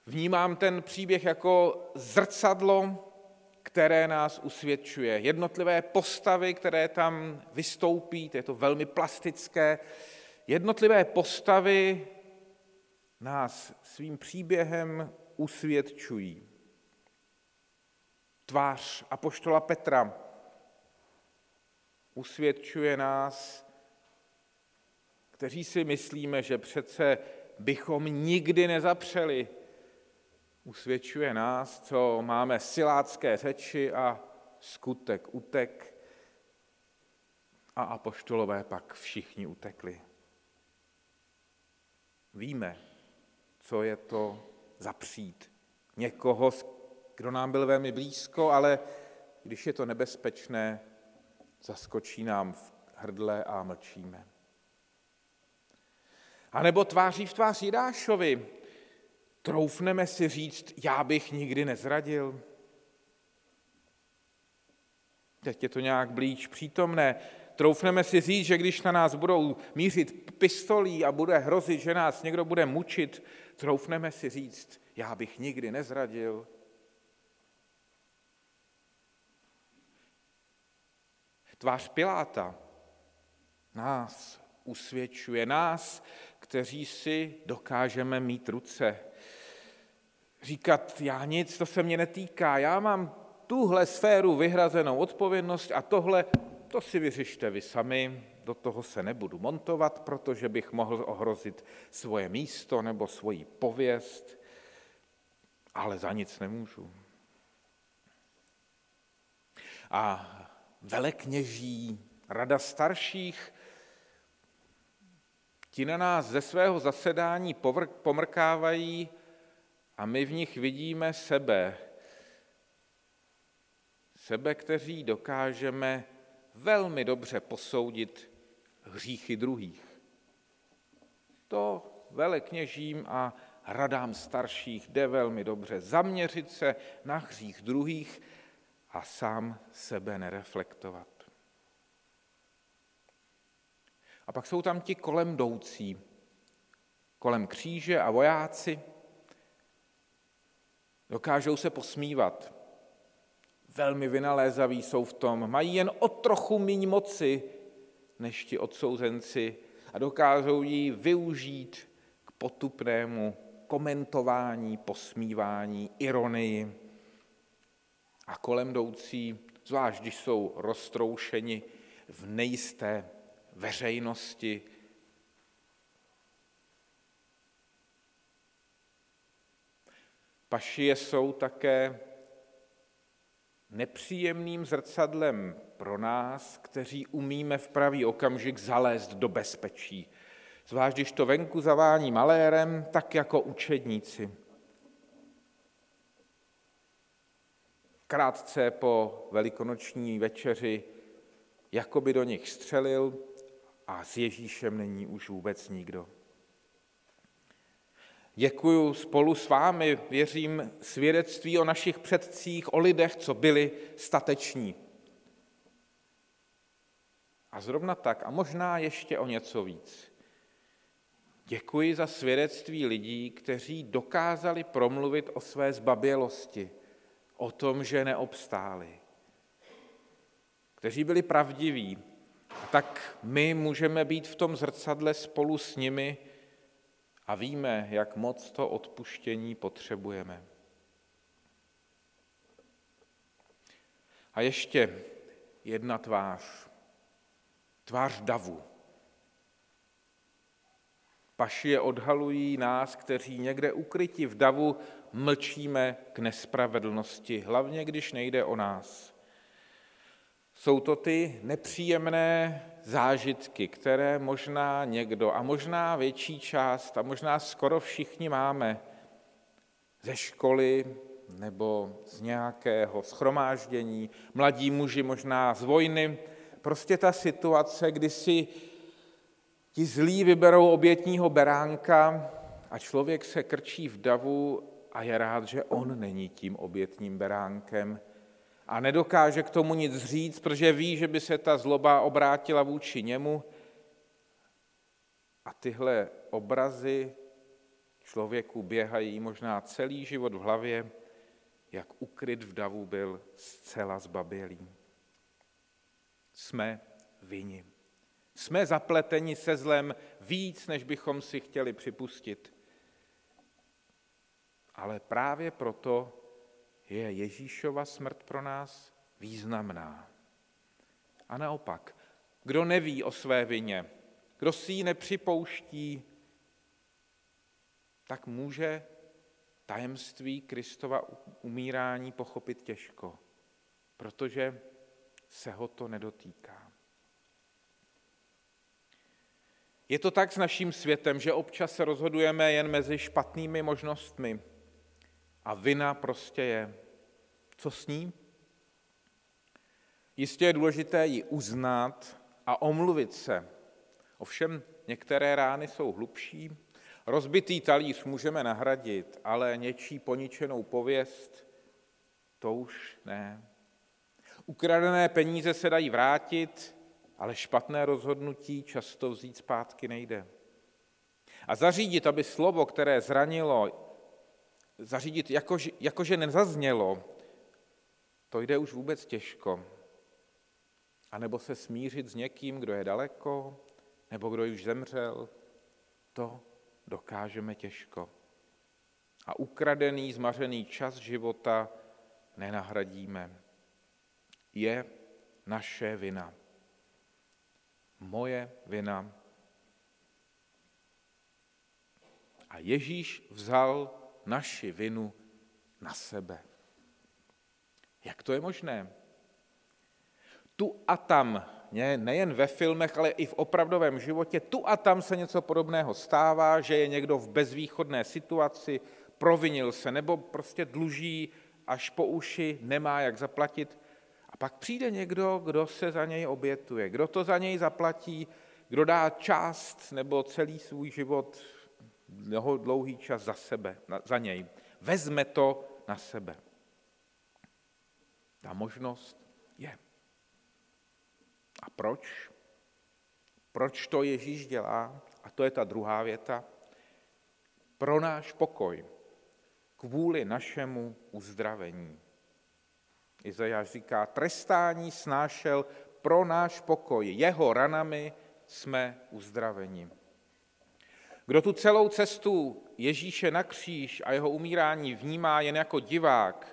Vnímám ten příběh jako zrcadlo, které nás usvědčuje. Jednotlivé postavy, které tam vystoupí, to je to velmi plastické, jednotlivé postavy nás svým příběhem usvědčují. Tvář apoštola Petra usvědčuje nás, kteří si myslíme, že přece bychom nikdy nezapřeli. Usvědčuje nás, co máme silácké řeči a skutek utek a apoštolové pak všichni utekli. Víme, co je to zapřít někoho, kdo nám byl velmi blízko, ale když je to nebezpečné, zaskočí nám v hrdle a mlčíme. A nebo tváří v tvář Jidášovi, troufneme si říct, já bych nikdy nezradil. Teď je to nějak blíž přítomné. Troufneme si říct, že když na nás budou mířit pistolí a bude hrozit, že nás někdo bude mučit, troufneme si říct, já bych nikdy nezradil. Tvář Piláta nás usvědčuje, nás, kteří si dokážeme mít ruce. Říkat, já nic, to se mě netýká, já mám tuhle sféru vyhrazenou odpovědnost a tohle, to si vyřište vy sami, do toho se nebudu montovat, protože bych mohl ohrozit svoje místo nebo svoji pověst, ale za nic nemůžu. A velekněží, rada starších, ti na nás ze svého zasedání pomrkávají a my v nich vidíme sebe. Sebe, kteří dokážeme velmi dobře posoudit hříchy druhých. To velekněžím a radám starších jde velmi dobře zaměřit se na hřích druhých a sám sebe nereflektovat. A pak jsou tam ti kolem jdoucí, kolem kříže a vojáci. Dokážou se posmívat. Velmi vynalézaví jsou v tom. Mají jen o trochu míň moci než ti odsouzenci a dokážou ji využít k potupnému komentování, posmívání, ironii. A kolem jdoucí, zvlášť když jsou roztroušeni v nejisté veřejnosti, Pašie jsou také nepříjemným zrcadlem pro nás, kteří umíme v pravý okamžik zalézt do bezpečí. Zvlášť, když to venku zavání malérem, tak jako učedníci. Krátce po velikonoční večeři jakoby do nich střelil a s Ježíšem není už vůbec nikdo. Děkuju spolu s vámi, věřím, svědectví o našich předcích, o lidech, co byli stateční. A zrovna tak, a možná ještě o něco víc. Děkuji za svědectví lidí, kteří dokázali promluvit o své zbabělosti, o tom, že neobstáli, kteří byli pravdiví. A tak my můžeme být v tom zrcadle spolu s nimi, a víme, jak moc to odpuštění potřebujeme. A ještě jedna tvář. Tvář davu. Pašie odhalují nás, kteří někde ukryti v davu mlčíme k nespravedlnosti, hlavně když nejde o nás. Jsou to ty nepříjemné zážitky, které možná někdo a možná větší část a možná skoro všichni máme ze školy nebo z nějakého schromáždění, mladí muži možná z vojny, prostě ta situace, kdy si ti zlí vyberou obětního beránka a člověk se krčí v davu a je rád, že on není tím obětním beránkem, a nedokáže k tomu nic říct, protože ví, že by se ta zloba obrátila vůči němu. A tyhle obrazy Člověku běhají možná celý život v hlavě, jak ukryt v davu byl zcela zbabělý. Jsme vini. Jsme zapleteni se zlem víc, než bychom si chtěli připustit. Ale právě proto je Ježíšova smrt pro nás významná. A naopak, kdo neví o své vině, kdo si ji nepřipouští, tak může tajemství Kristova umírání pochopit těžko, protože se ho to nedotýká. Je to tak s naším světem, že občas se rozhodujeme jen mezi špatnými možnostmi a vina prostě je. Co s ní? Jistě je důležité ji uznat a omluvit se. Ovšem některé rány jsou hlubší. Rozbitý talíř můžeme nahradit, ale něčí poničenou pověst, to už ne. Ukradené peníze se dají vrátit, ale špatné rozhodnutí často vzít zpátky nejde. A zařídit, aby slovo, které zranilo, zařídit, jakože, jakože nezaznělo, to jde už vůbec těžko. A nebo se smířit s někým, kdo je daleko, nebo kdo už zemřel, to dokážeme těžko. A ukradený, zmařený čas života nenahradíme. Je naše vina. Moje vina. A Ježíš vzal naši vinu na sebe. Jak to je možné? Tu a tam, nejen ve filmech, ale i v opravdovém životě, tu a tam se něco podobného stává, že je někdo v bezvýchodné situaci, provinil se nebo prostě dluží až po uši, nemá jak zaplatit. A pak přijde někdo, kdo se za něj obětuje, kdo to za něj zaplatí, kdo dá část nebo celý svůj život dlouhý čas za sebe, za něj. Vezme to na sebe. Ta možnost je. A proč? Proč to Ježíš dělá? A to je ta druhá věta. Pro náš pokoj, kvůli našemu uzdravení. Izajáš říká, trestání snášel pro náš pokoj, jeho ranami jsme uzdraveni. Kdo tu celou cestu Ježíše na kříž a jeho umírání vnímá jen jako divák,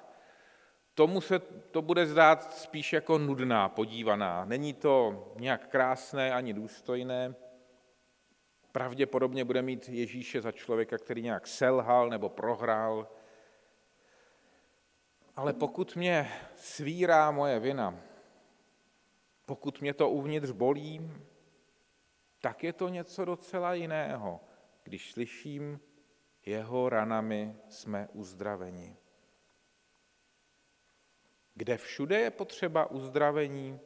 tomu se to bude zdát spíš jako nudná podívaná. Není to nějak krásné ani důstojné. Pravděpodobně bude mít Ježíše za člověka, který nějak selhal nebo prohrál. Ale pokud mě svírá moje vina, pokud mě to uvnitř bolí, tak je to něco docela jiného když slyším, jeho ranami jsme uzdraveni. Kde všude je potřeba uzdravení?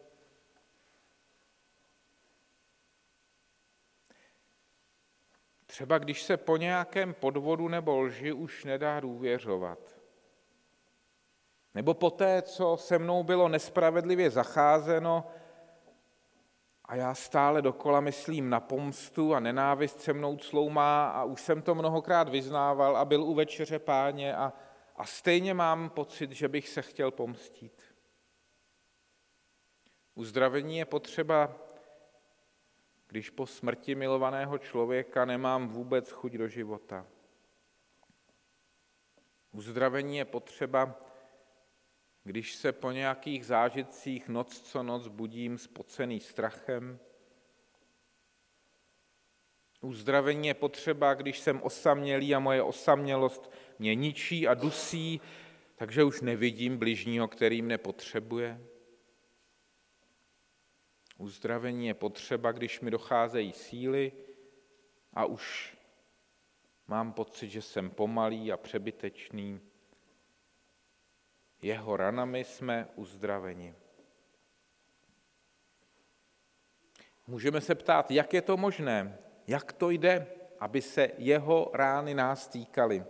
Třeba když se po nějakém podvodu nebo lži už nedá důvěřovat. Nebo po té, co se mnou bylo nespravedlivě zacházeno, a já stále dokola myslím na pomstu a nenávist se mnou cloumá a už jsem to mnohokrát vyznával a byl u večeře páně a, a stejně mám pocit, že bych se chtěl pomstit. Uzdravení je potřeba, když po smrti milovaného člověka nemám vůbec chuť do života. Uzdravení je potřeba, když se po nějakých zážitcích noc co noc budím spocený strachem. Uzdravení je potřeba, když jsem osamělý a moje osamělost mě ničí a dusí, takže už nevidím bližního, který mne potřebuje. Uzdravení je potřeba, když mi docházejí síly a už mám pocit, že jsem pomalý a přebytečný jeho ranami jsme uzdraveni. Můžeme se ptát, jak je to možné, jak to jde, aby se jeho rány nás týkaly.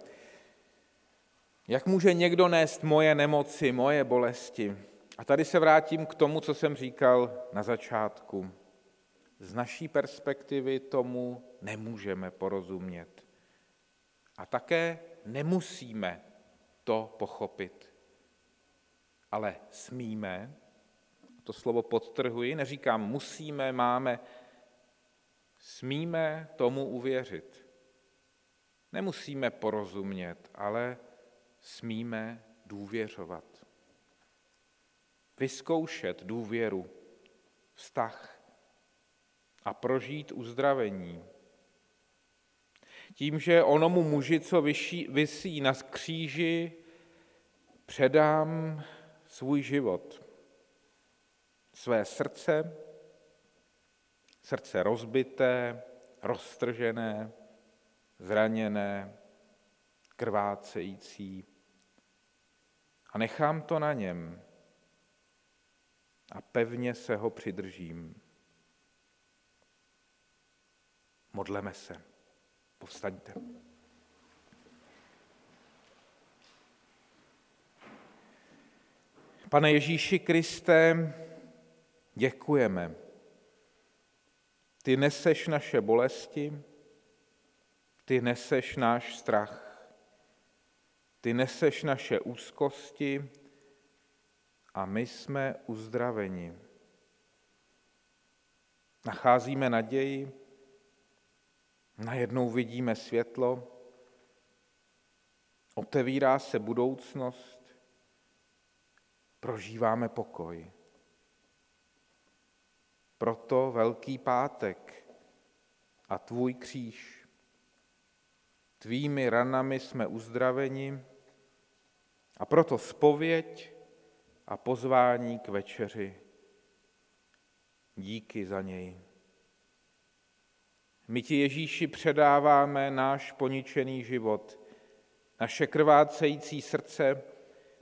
Jak může někdo nést moje nemoci, moje bolesti? A tady se vrátím k tomu, co jsem říkal na začátku. Z naší perspektivy tomu nemůžeme porozumět. A také nemusíme to pochopit. Ale smíme, to slovo podtrhuji, neříkám musíme, máme, smíme tomu uvěřit. Nemusíme porozumět, ale smíme důvěřovat. Vyzkoušet důvěru, vztah a prožít uzdravení. Tím, že onomu muži, co vyší, vysí na kříži, předám svůj život, své srdce, srdce rozbité, roztržené, zraněné, krvácející. A nechám to na něm a pevně se ho přidržím. Modleme se. Povstaňte. Pane Ježíši Kriste, děkujeme. Ty neseš naše bolesti, ty neseš náš strach, ty neseš naše úzkosti a my jsme uzdraveni. Nacházíme naději, najednou vidíme světlo, otevírá se budoucnost, prožíváme pokoj. Proto Velký pátek a tvůj kříž. Tvými ranami jsme uzdraveni a proto spověď a pozvání k večeři. Díky za něj. My ti Ježíši předáváme náš poničený život, naše krvácející srdce,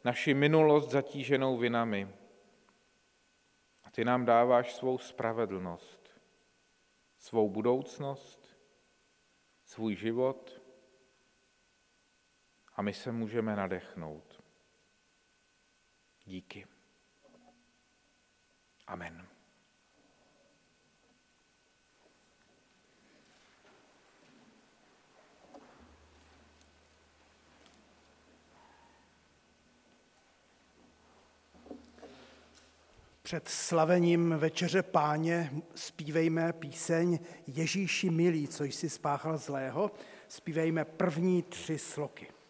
naši minulost zatíženou vinami. A ty nám dáváš svou spravedlnost, svou budoucnost, svůj život a my se můžeme nadechnout. Díky. Amen. Před slavením večeře páně zpívejme píseň Ježíši milý, co jsi spáchal zlého. Zpívejme první tři sloky.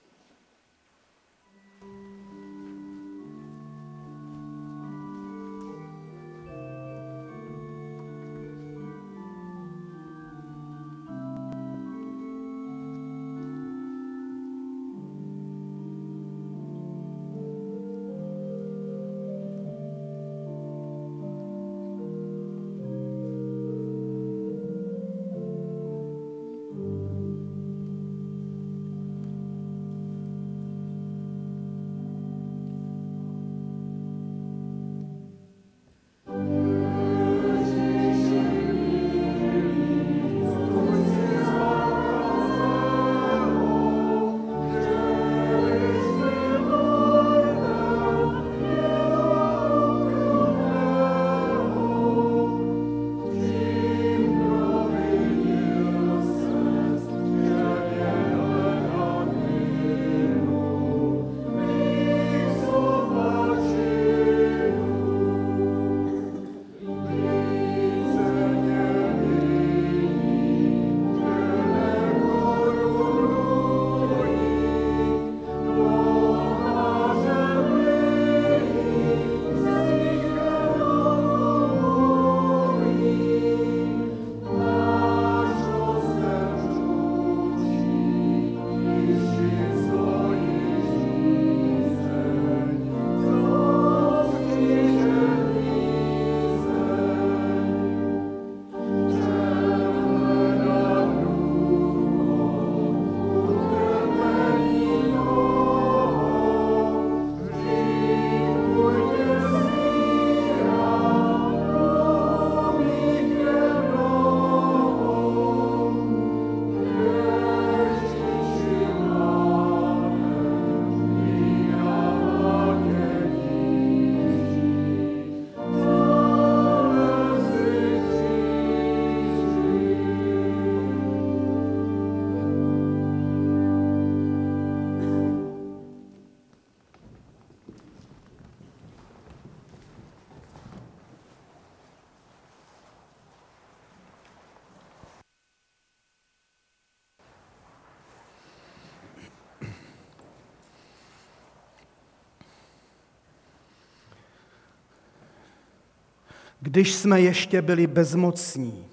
Když jsme ještě byli bezmocní,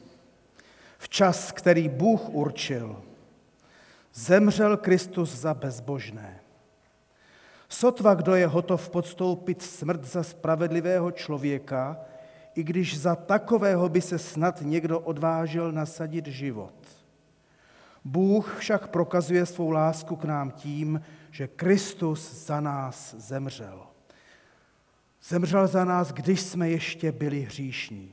v čas, který Bůh určil, zemřel Kristus za bezbožné. Sotva, kdo je hotov podstoupit smrt za spravedlivého člověka, i když za takového by se snad někdo odvážil nasadit život. Bůh však prokazuje svou lásku k nám tím, že Kristus za nás zemřel. Zemřel za nás, když jsme ještě byli hříšní.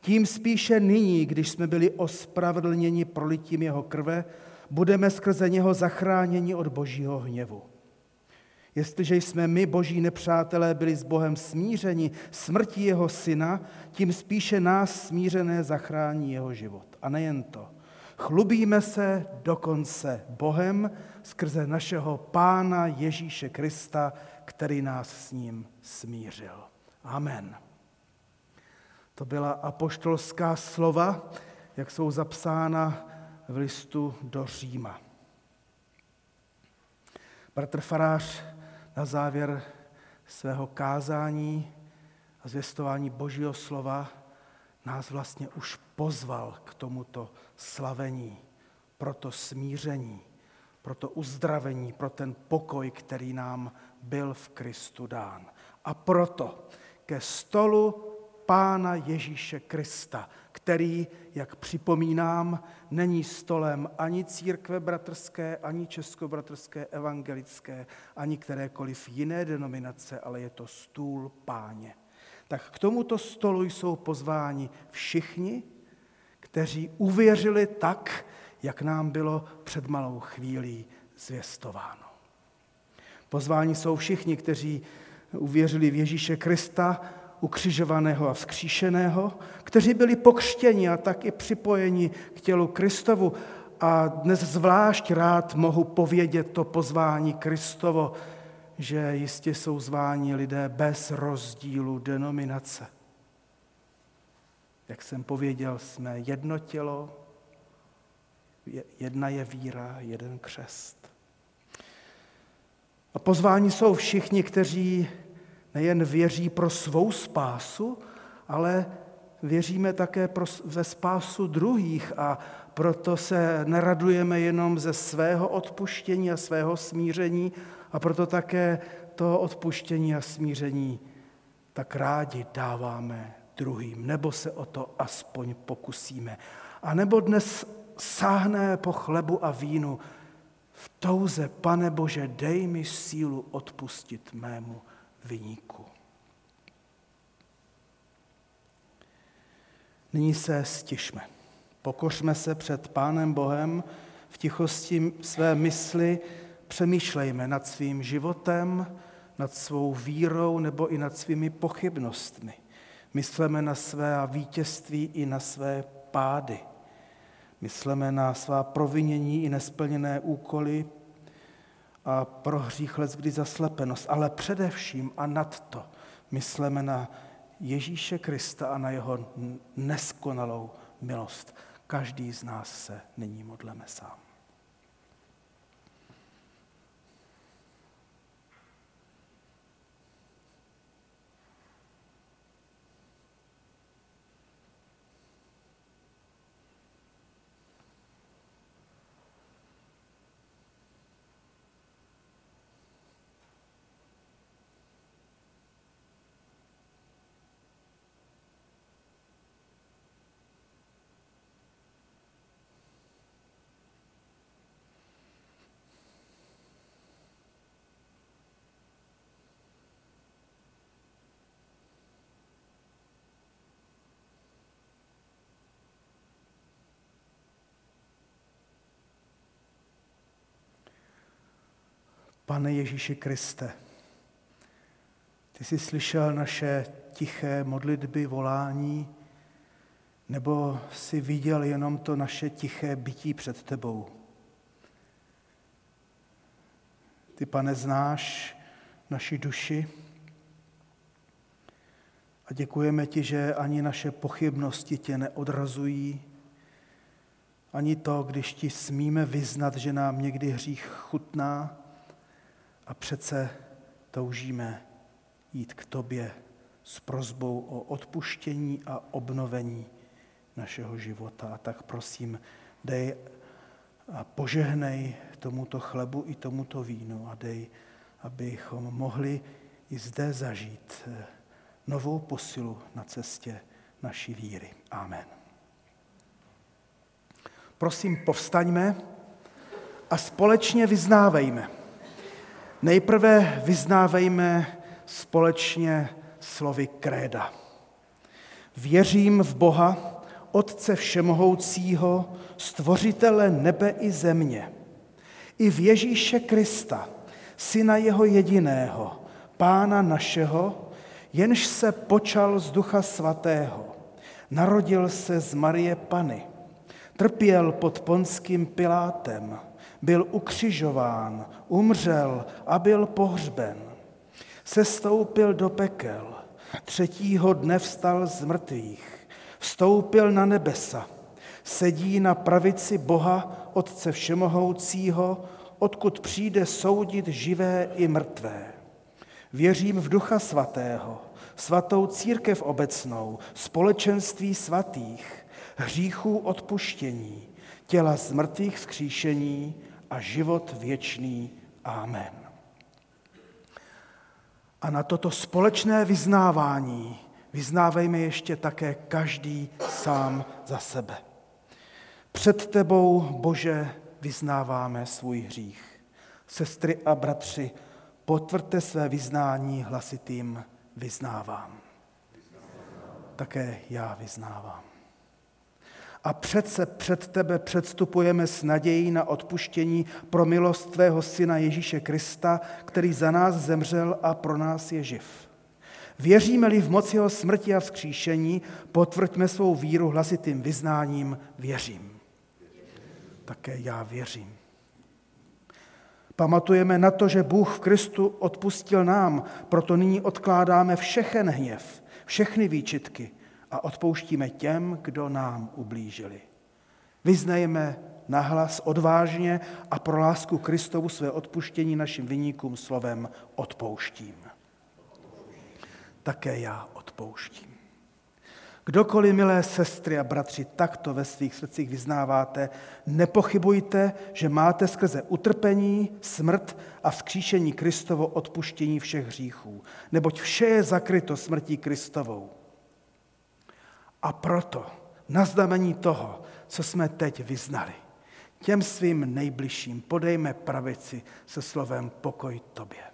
Tím spíše nyní, když jsme byli ospravedlněni prolitím jeho krve, budeme skrze něho zachráněni od božího hněvu. Jestliže jsme my, boží nepřátelé, byli s Bohem smířeni smrtí jeho syna, tím spíše nás smířené zachrání jeho život. A nejen to. Chlubíme se dokonce Bohem skrze našeho Pána Ježíše Krista, který nás s ním smířil. Amen. To byla apoštolská slova, jak jsou zapsána v listu do Říma. Bratr Farář na závěr svého kázání a zvěstování Božího slova nás vlastně už pozval k tomuto slavení, pro to smíření, pro to uzdravení, pro ten pokoj, který nám byl v Kristu dán. A proto ke stolu Pána Ježíše Krista, který, jak připomínám, není stolem ani církve bratrské, ani českobratrské evangelické, ani kterékoliv jiné denominace, ale je to stůl páně. Tak k tomuto stolu jsou pozváni všichni, kteří uvěřili tak, jak nám bylo před malou chvílí zvěstováno. Pozváni jsou všichni, kteří uvěřili v Ježíše Krista, ukřižovaného a vzkříšeného, kteří byli pokřtěni a tak i připojeni k tělu Kristovu. A dnes zvlášť rád mohu povědět to pozvání Kristovo, že jistě jsou zváni lidé bez rozdílu denominace. Jak jsem pověděl, jsme jedno tělo, jedna je víra, jeden křest. A pozváni jsou všichni, kteří nejen věří pro svou spásu, ale věříme také pro, ve spásu druhých a proto se neradujeme jenom ze svého odpuštění a svého smíření a proto také to odpuštění a smíření tak rádi dáváme druhým, nebo se o to aspoň pokusíme. A nebo dnes sáhne po chlebu a vínu v touze, pane Bože, dej mi sílu odpustit mému vyníku. Nyní se stišme. Pokořme se před Pánem Bohem v tichosti své mysli, přemýšlejme nad svým životem, nad svou vírou nebo i nad svými pochybnostmi. Myslíme na své vítězství i na své pády. Myslíme na svá provinění i nesplněné úkoly, a pro hřích let kdy zaslepenost, ale především a nad to myslíme na Ježíše Krista a na jeho neskonalou milost. Každý z nás se nyní modleme sám. Pane Ježíši Kriste, ty jsi slyšel naše tiché modlitby, volání, nebo jsi viděl jenom to naše tiché bytí před tebou. Ty, pane, znáš naši duši a děkujeme ti, že ani naše pochybnosti tě neodrazují, ani to, když ti smíme vyznat, že nám někdy hřích chutná, a přece toužíme jít k tobě s prozbou o odpuštění a obnovení našeho života. A tak prosím, dej a požehnej tomuto chlebu i tomuto vínu a dej, abychom mohli i zde zažít eh, novou posilu na cestě naší víry. Amen. Prosím, povstaňme a společně vyznávejme. Nejprve vyznávejme společně slovy kréda. Věřím v Boha, Otce Všemohoucího, Stvořitele nebe i země, i v Ježíše Krista, Syna Jeho jediného, Pána našeho, jenž se počal z Ducha Svatého, narodil se z Marie Pany, trpěl pod ponským Pilátem, byl ukřižován, umřel a byl pohřben. Sestoupil do pekel, třetího dne vstal z mrtvých, vstoupil na nebesa, sedí na pravici Boha, Otce Všemohoucího, odkud přijde soudit živé i mrtvé. Věřím v Ducha Svatého, svatou církev obecnou, společenství svatých, hříchů odpuštění, těla z mrtvých vzkříšení a život věčný. Amen. A na toto společné vyznávání vyznávejme ještě také každý sám za sebe. Před tebou, Bože, vyznáváme svůj hřích. Sestry a bratři, potvrďte své vyznání hlasitým vyznávám. Také já vyznávám. A přece před tebe předstupujeme s nadějí na odpuštění pro milost tvého syna Ježíše Krista, který za nás zemřel a pro nás je živ. Věříme-li v moc jeho smrti a vzkříšení, potvrďme svou víru hlasitým vyznáním věřím. Také já věřím. Pamatujeme na to, že Bůh v Kristu odpustil nám, proto nyní odkládáme všechen hněv, všechny výčitky a odpouštíme těm, kdo nám ublížili. Vyznejme nahlas odvážně a pro lásku Kristovu své odpuštění našim vyníkům slovem odpouštím. Také já odpouštím. Kdokoliv, milé sestry a bratři, takto ve svých srdcích vyznáváte, nepochybujte, že máte skrze utrpení, smrt a vzkříšení Kristovo odpuštění všech hříchů, neboť vše je zakryto smrtí Kristovou. A proto na znamení toho, co jsme teď vyznali, těm svým nejbližším podejme pravici se slovem pokoj tobě.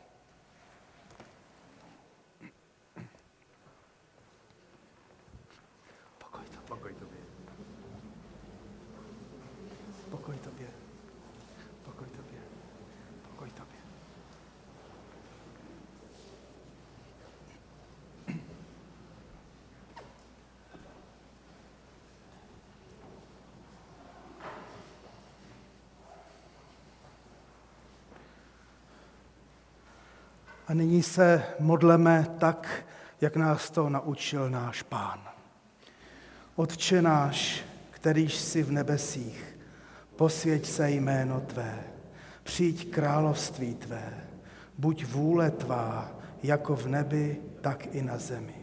A nyní se modleme tak, jak nás to naučil náš Pán. Otče náš, kterýž jsi v nebesích, posvěť se jméno Tvé, přijď království Tvé, buď vůle Tvá, jako v nebi, tak i na zemi.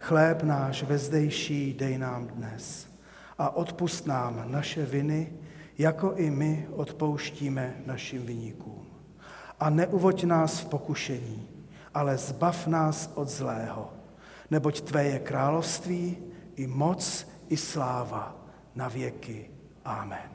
Chléb náš vezdejší dej nám dnes a odpust nám naše viny, jako i my odpouštíme našim vyníkům a neuvoď nás v pokušení, ale zbav nás od zlého, neboť Tvé je království, i moc, i sláva na věky. Amen.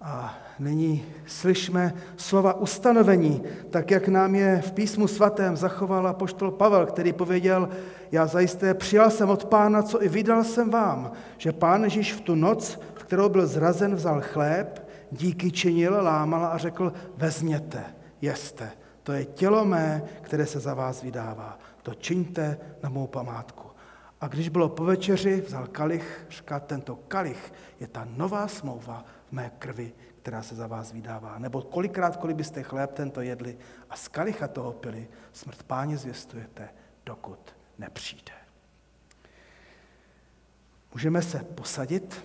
A nyní slyšme slova ustanovení, tak jak nám je v písmu svatém zachoval apoštol Pavel, který pověděl, já zajisté přijal jsem od pána, co i vydal jsem vám, že pán Ježíš v tu noc, v kterou byl zrazen, vzal chléb, díky činil, lámal a řekl, vezměte, jeste, to je tělo mé, které se za vás vydává. To čiňte na mou památku. A když bylo po večeři, vzal kalich, říká, tento kalich je ta nová smlouva v mé krvi, která se za vás vydává. Nebo kolikrát, kolik byste chléb tento jedli a z kalicha toho pili, smrt páně zvěstujete, dokud nepřijde. Můžeme se posadit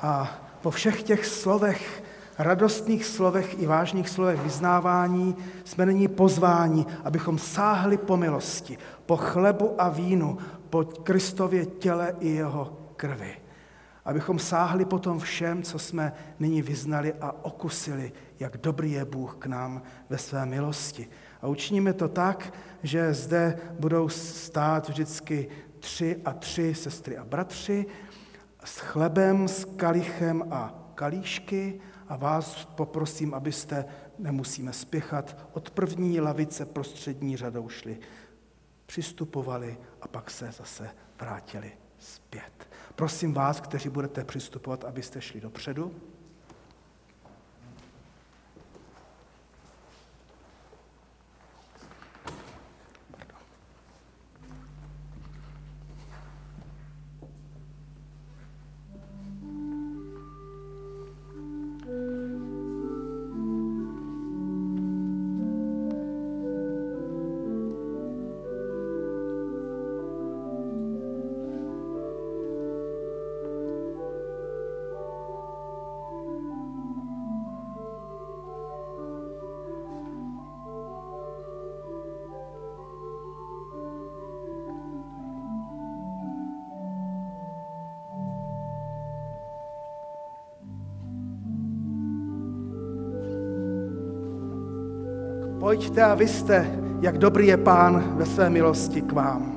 a po všech těch slovech radostných slovech i vážných slovech vyznávání jsme nyní pozváni, abychom sáhli po milosti, po chlebu a vínu, po Kristově těle i jeho krvi. Abychom sáhli po tom všem, co jsme nyní vyznali a okusili, jak dobrý je Bůh k nám ve své milosti. A učiníme to tak, že zde budou stát vždycky tři a tři sestry a bratři s chlebem, s kalichem a kalíšky a vás poprosím, abyste, nemusíme spěchat, od první lavice prostřední řadou šli, přistupovali a pak se zase vrátili zpět. Prosím vás, kteří budete přistupovat, abyste šli dopředu. Pojďte a vy jste, jak dobrý je Pán ve své milosti k vám.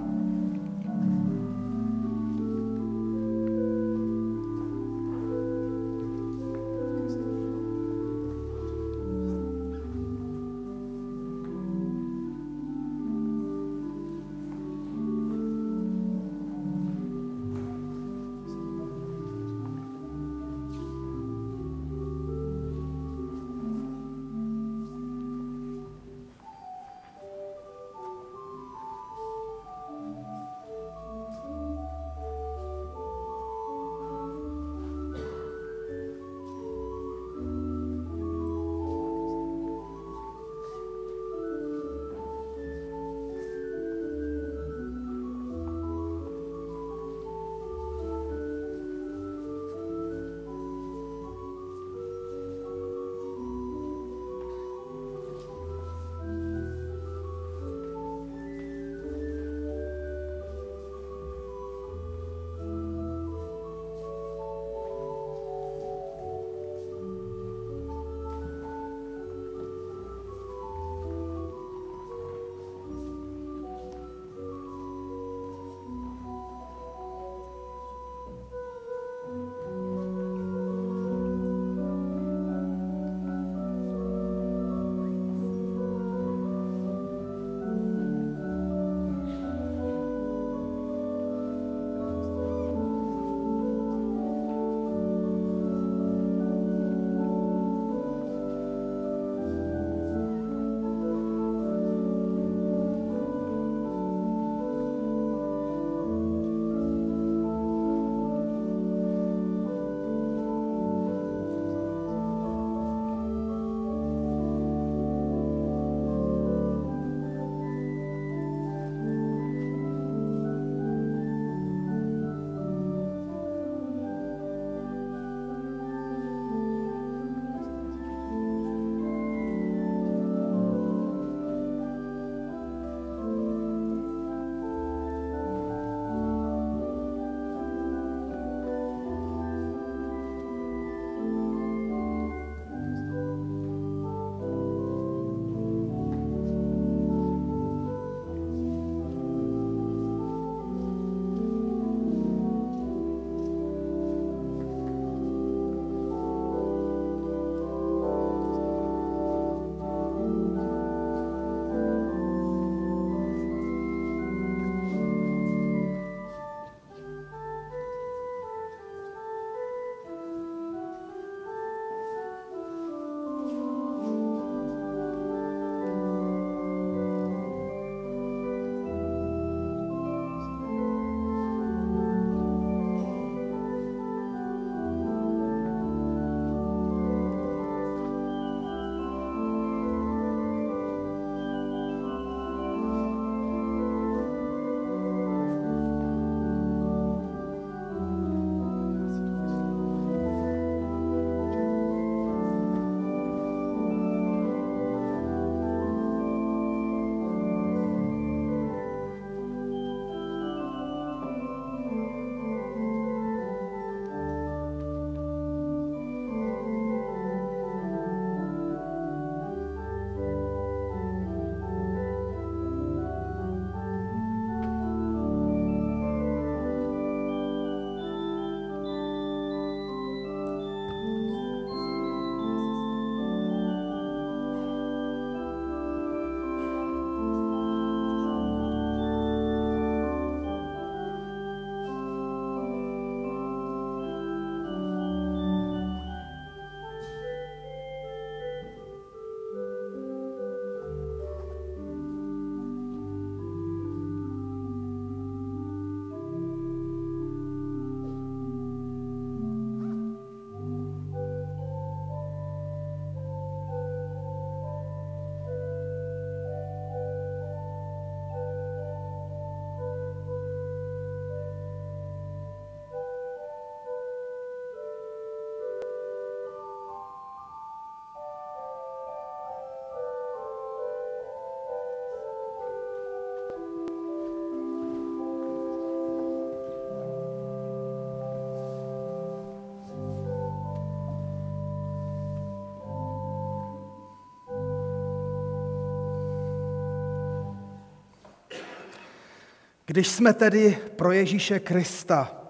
Když jsme tedy pro Ježíše Krista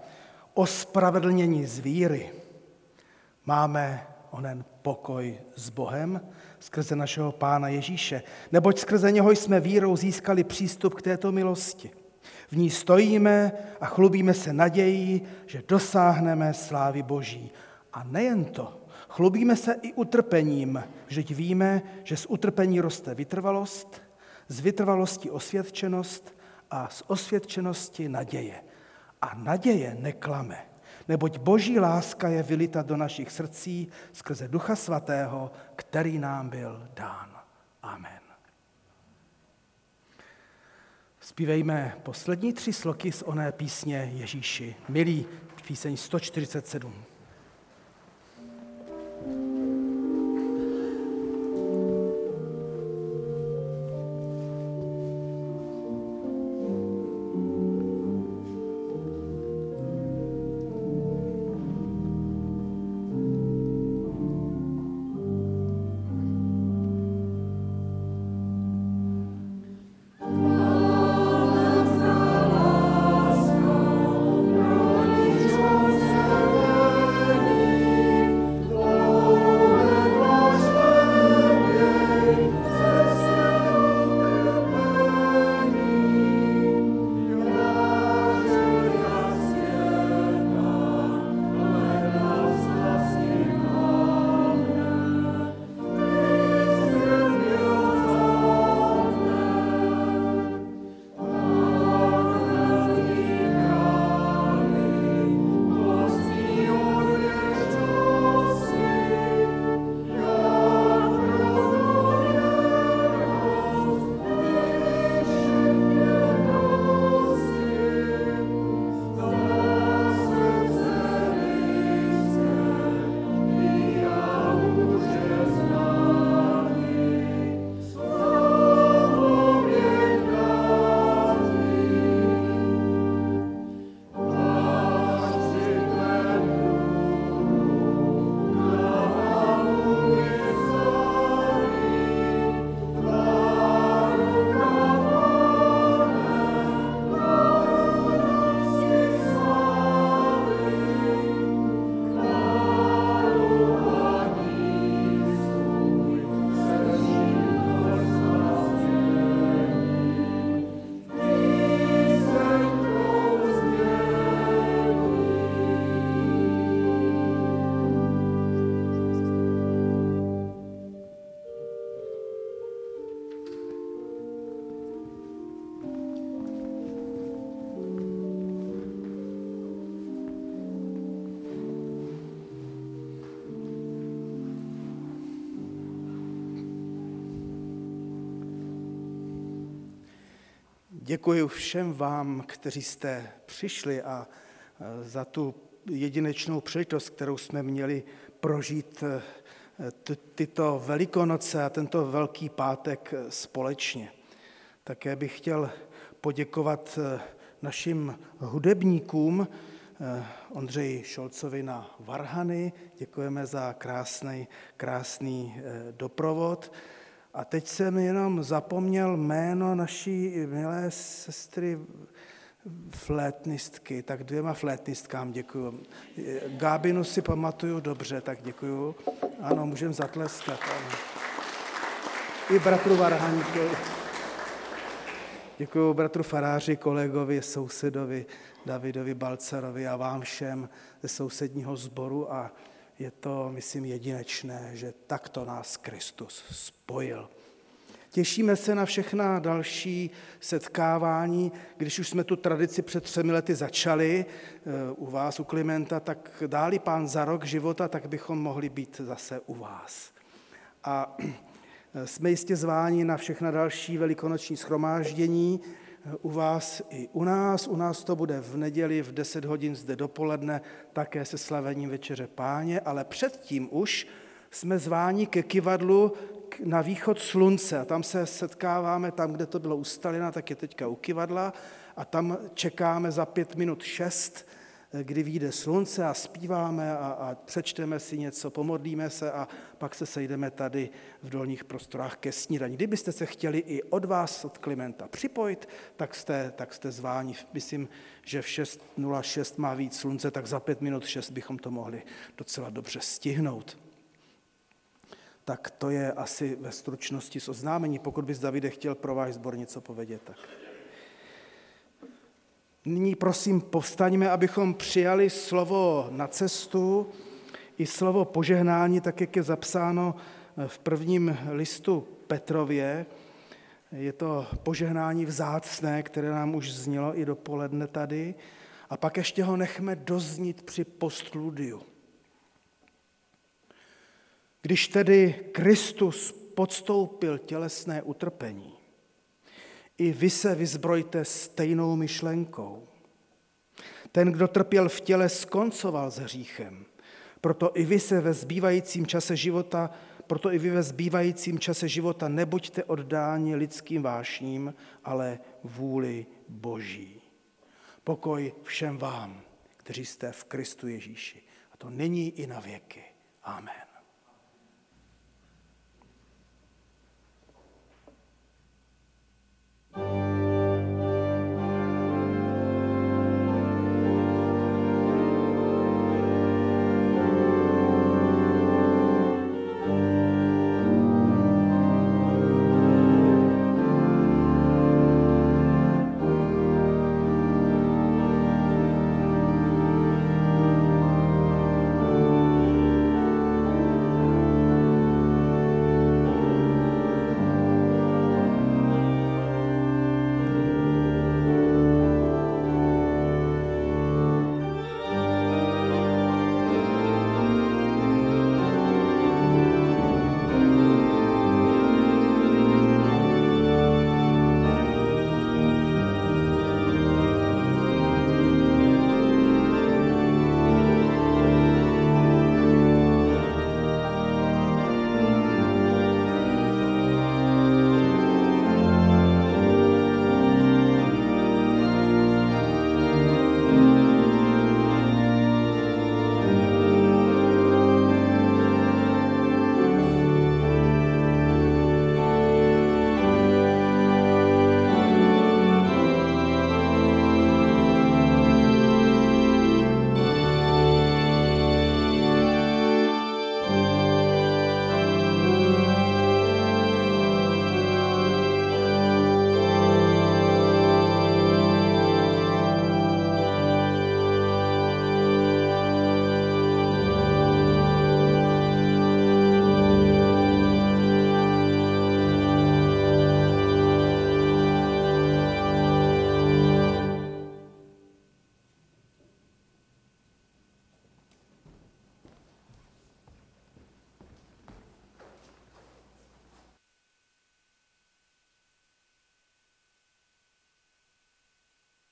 ospravedlněni z víry, máme onen pokoj s Bohem skrze našeho Pána Ježíše, neboť skrze něho jsme vírou získali přístup k této milosti. V ní stojíme a chlubíme se nadějí, že dosáhneme slávy Boží. A nejen to, chlubíme se i utrpením, vždyť víme, že z utrpení roste vytrvalost, z vytrvalosti osvědčenost a z osvědčenosti naděje. A naděje neklame, neboť boží láska je vylita do našich srdcí skrze Ducha Svatého, který nám byl dán. Amen. Zpívejme poslední tři sloky z oné písně Ježíši. Milý, píseň 147. Děkuji všem vám, kteří jste přišli a za tu jedinečnou příležitost, kterou jsme měli prožít tyto velikonoce a tento velký pátek společně. Také bych chtěl poděkovat našim hudebníkům, Ondřeji Šolcovi na Varhany, děkujeme za krásný, krásný doprovod. A teď jsem jenom zapomněl jméno naší milé sestry flétnistky, tak dvěma flétnistkám děkuju. Gábinu si pamatuju dobře, tak děkuju. Ano, můžeme zatleskat. Ano. I bratru Varhankovi. Děkuji bratru Faráři, kolegovi, sousedovi Davidovi Balcerovi a vám všem ze sousedního sboru a je to, myslím, jedinečné, že takto nás Kristus spojil. Těšíme se na všechna další setkávání. Když už jsme tu tradici před třemi lety začali eh, u vás, u Klimenta, tak dáli pán za rok života, tak bychom mohli být zase u vás. A (clears throat) jsme jistě zváni na všechna další velikonoční schromáždění, u vás i u nás. U nás to bude v neděli v 10 hodin zde dopoledne, také se slavením Večeře Páně, ale předtím už jsme zváni ke kivadlu na východ slunce. A tam se setkáváme, tam, kde to bylo u Stalina, tak je teďka u kivadla. A tam čekáme za pět minut šest kdy vyjde slunce a zpíváme a, a přečteme si něco, pomodlíme se a pak se sejdeme tady v dolních prostorách ke snídaní. Kdybyste se chtěli i od vás, od Klimenta připojit, tak jste, tak jste zváni. Myslím, že v 6.06 má víc slunce, tak za pět minut 6 bychom to mohli docela dobře stihnout. Tak to je asi ve stručnosti s oznámení. Pokud bys Davide chtěl pro váš sbor něco povědět, tak. Nyní prosím povstaňme, abychom přijali slovo na cestu i slovo požehnání, tak jak je zapsáno v prvním listu Petrově. Je to požehnání vzácné, které nám už znělo i dopoledne tady. A pak ještě ho nechme doznít při postludiu. Když tedy Kristus podstoupil tělesné utrpení, i vy se vyzbrojte stejnou myšlenkou. Ten, kdo trpěl v těle, skoncoval s hříchem. Proto i vy se ve zbývajícím čase života, proto i vy ve zbývajícím čase života nebuďte oddáni lidským vášním, ale vůli Boží. Pokoj všem vám, kteří jste v Kristu Ježíši. A to není i na věky. Amen. Bye.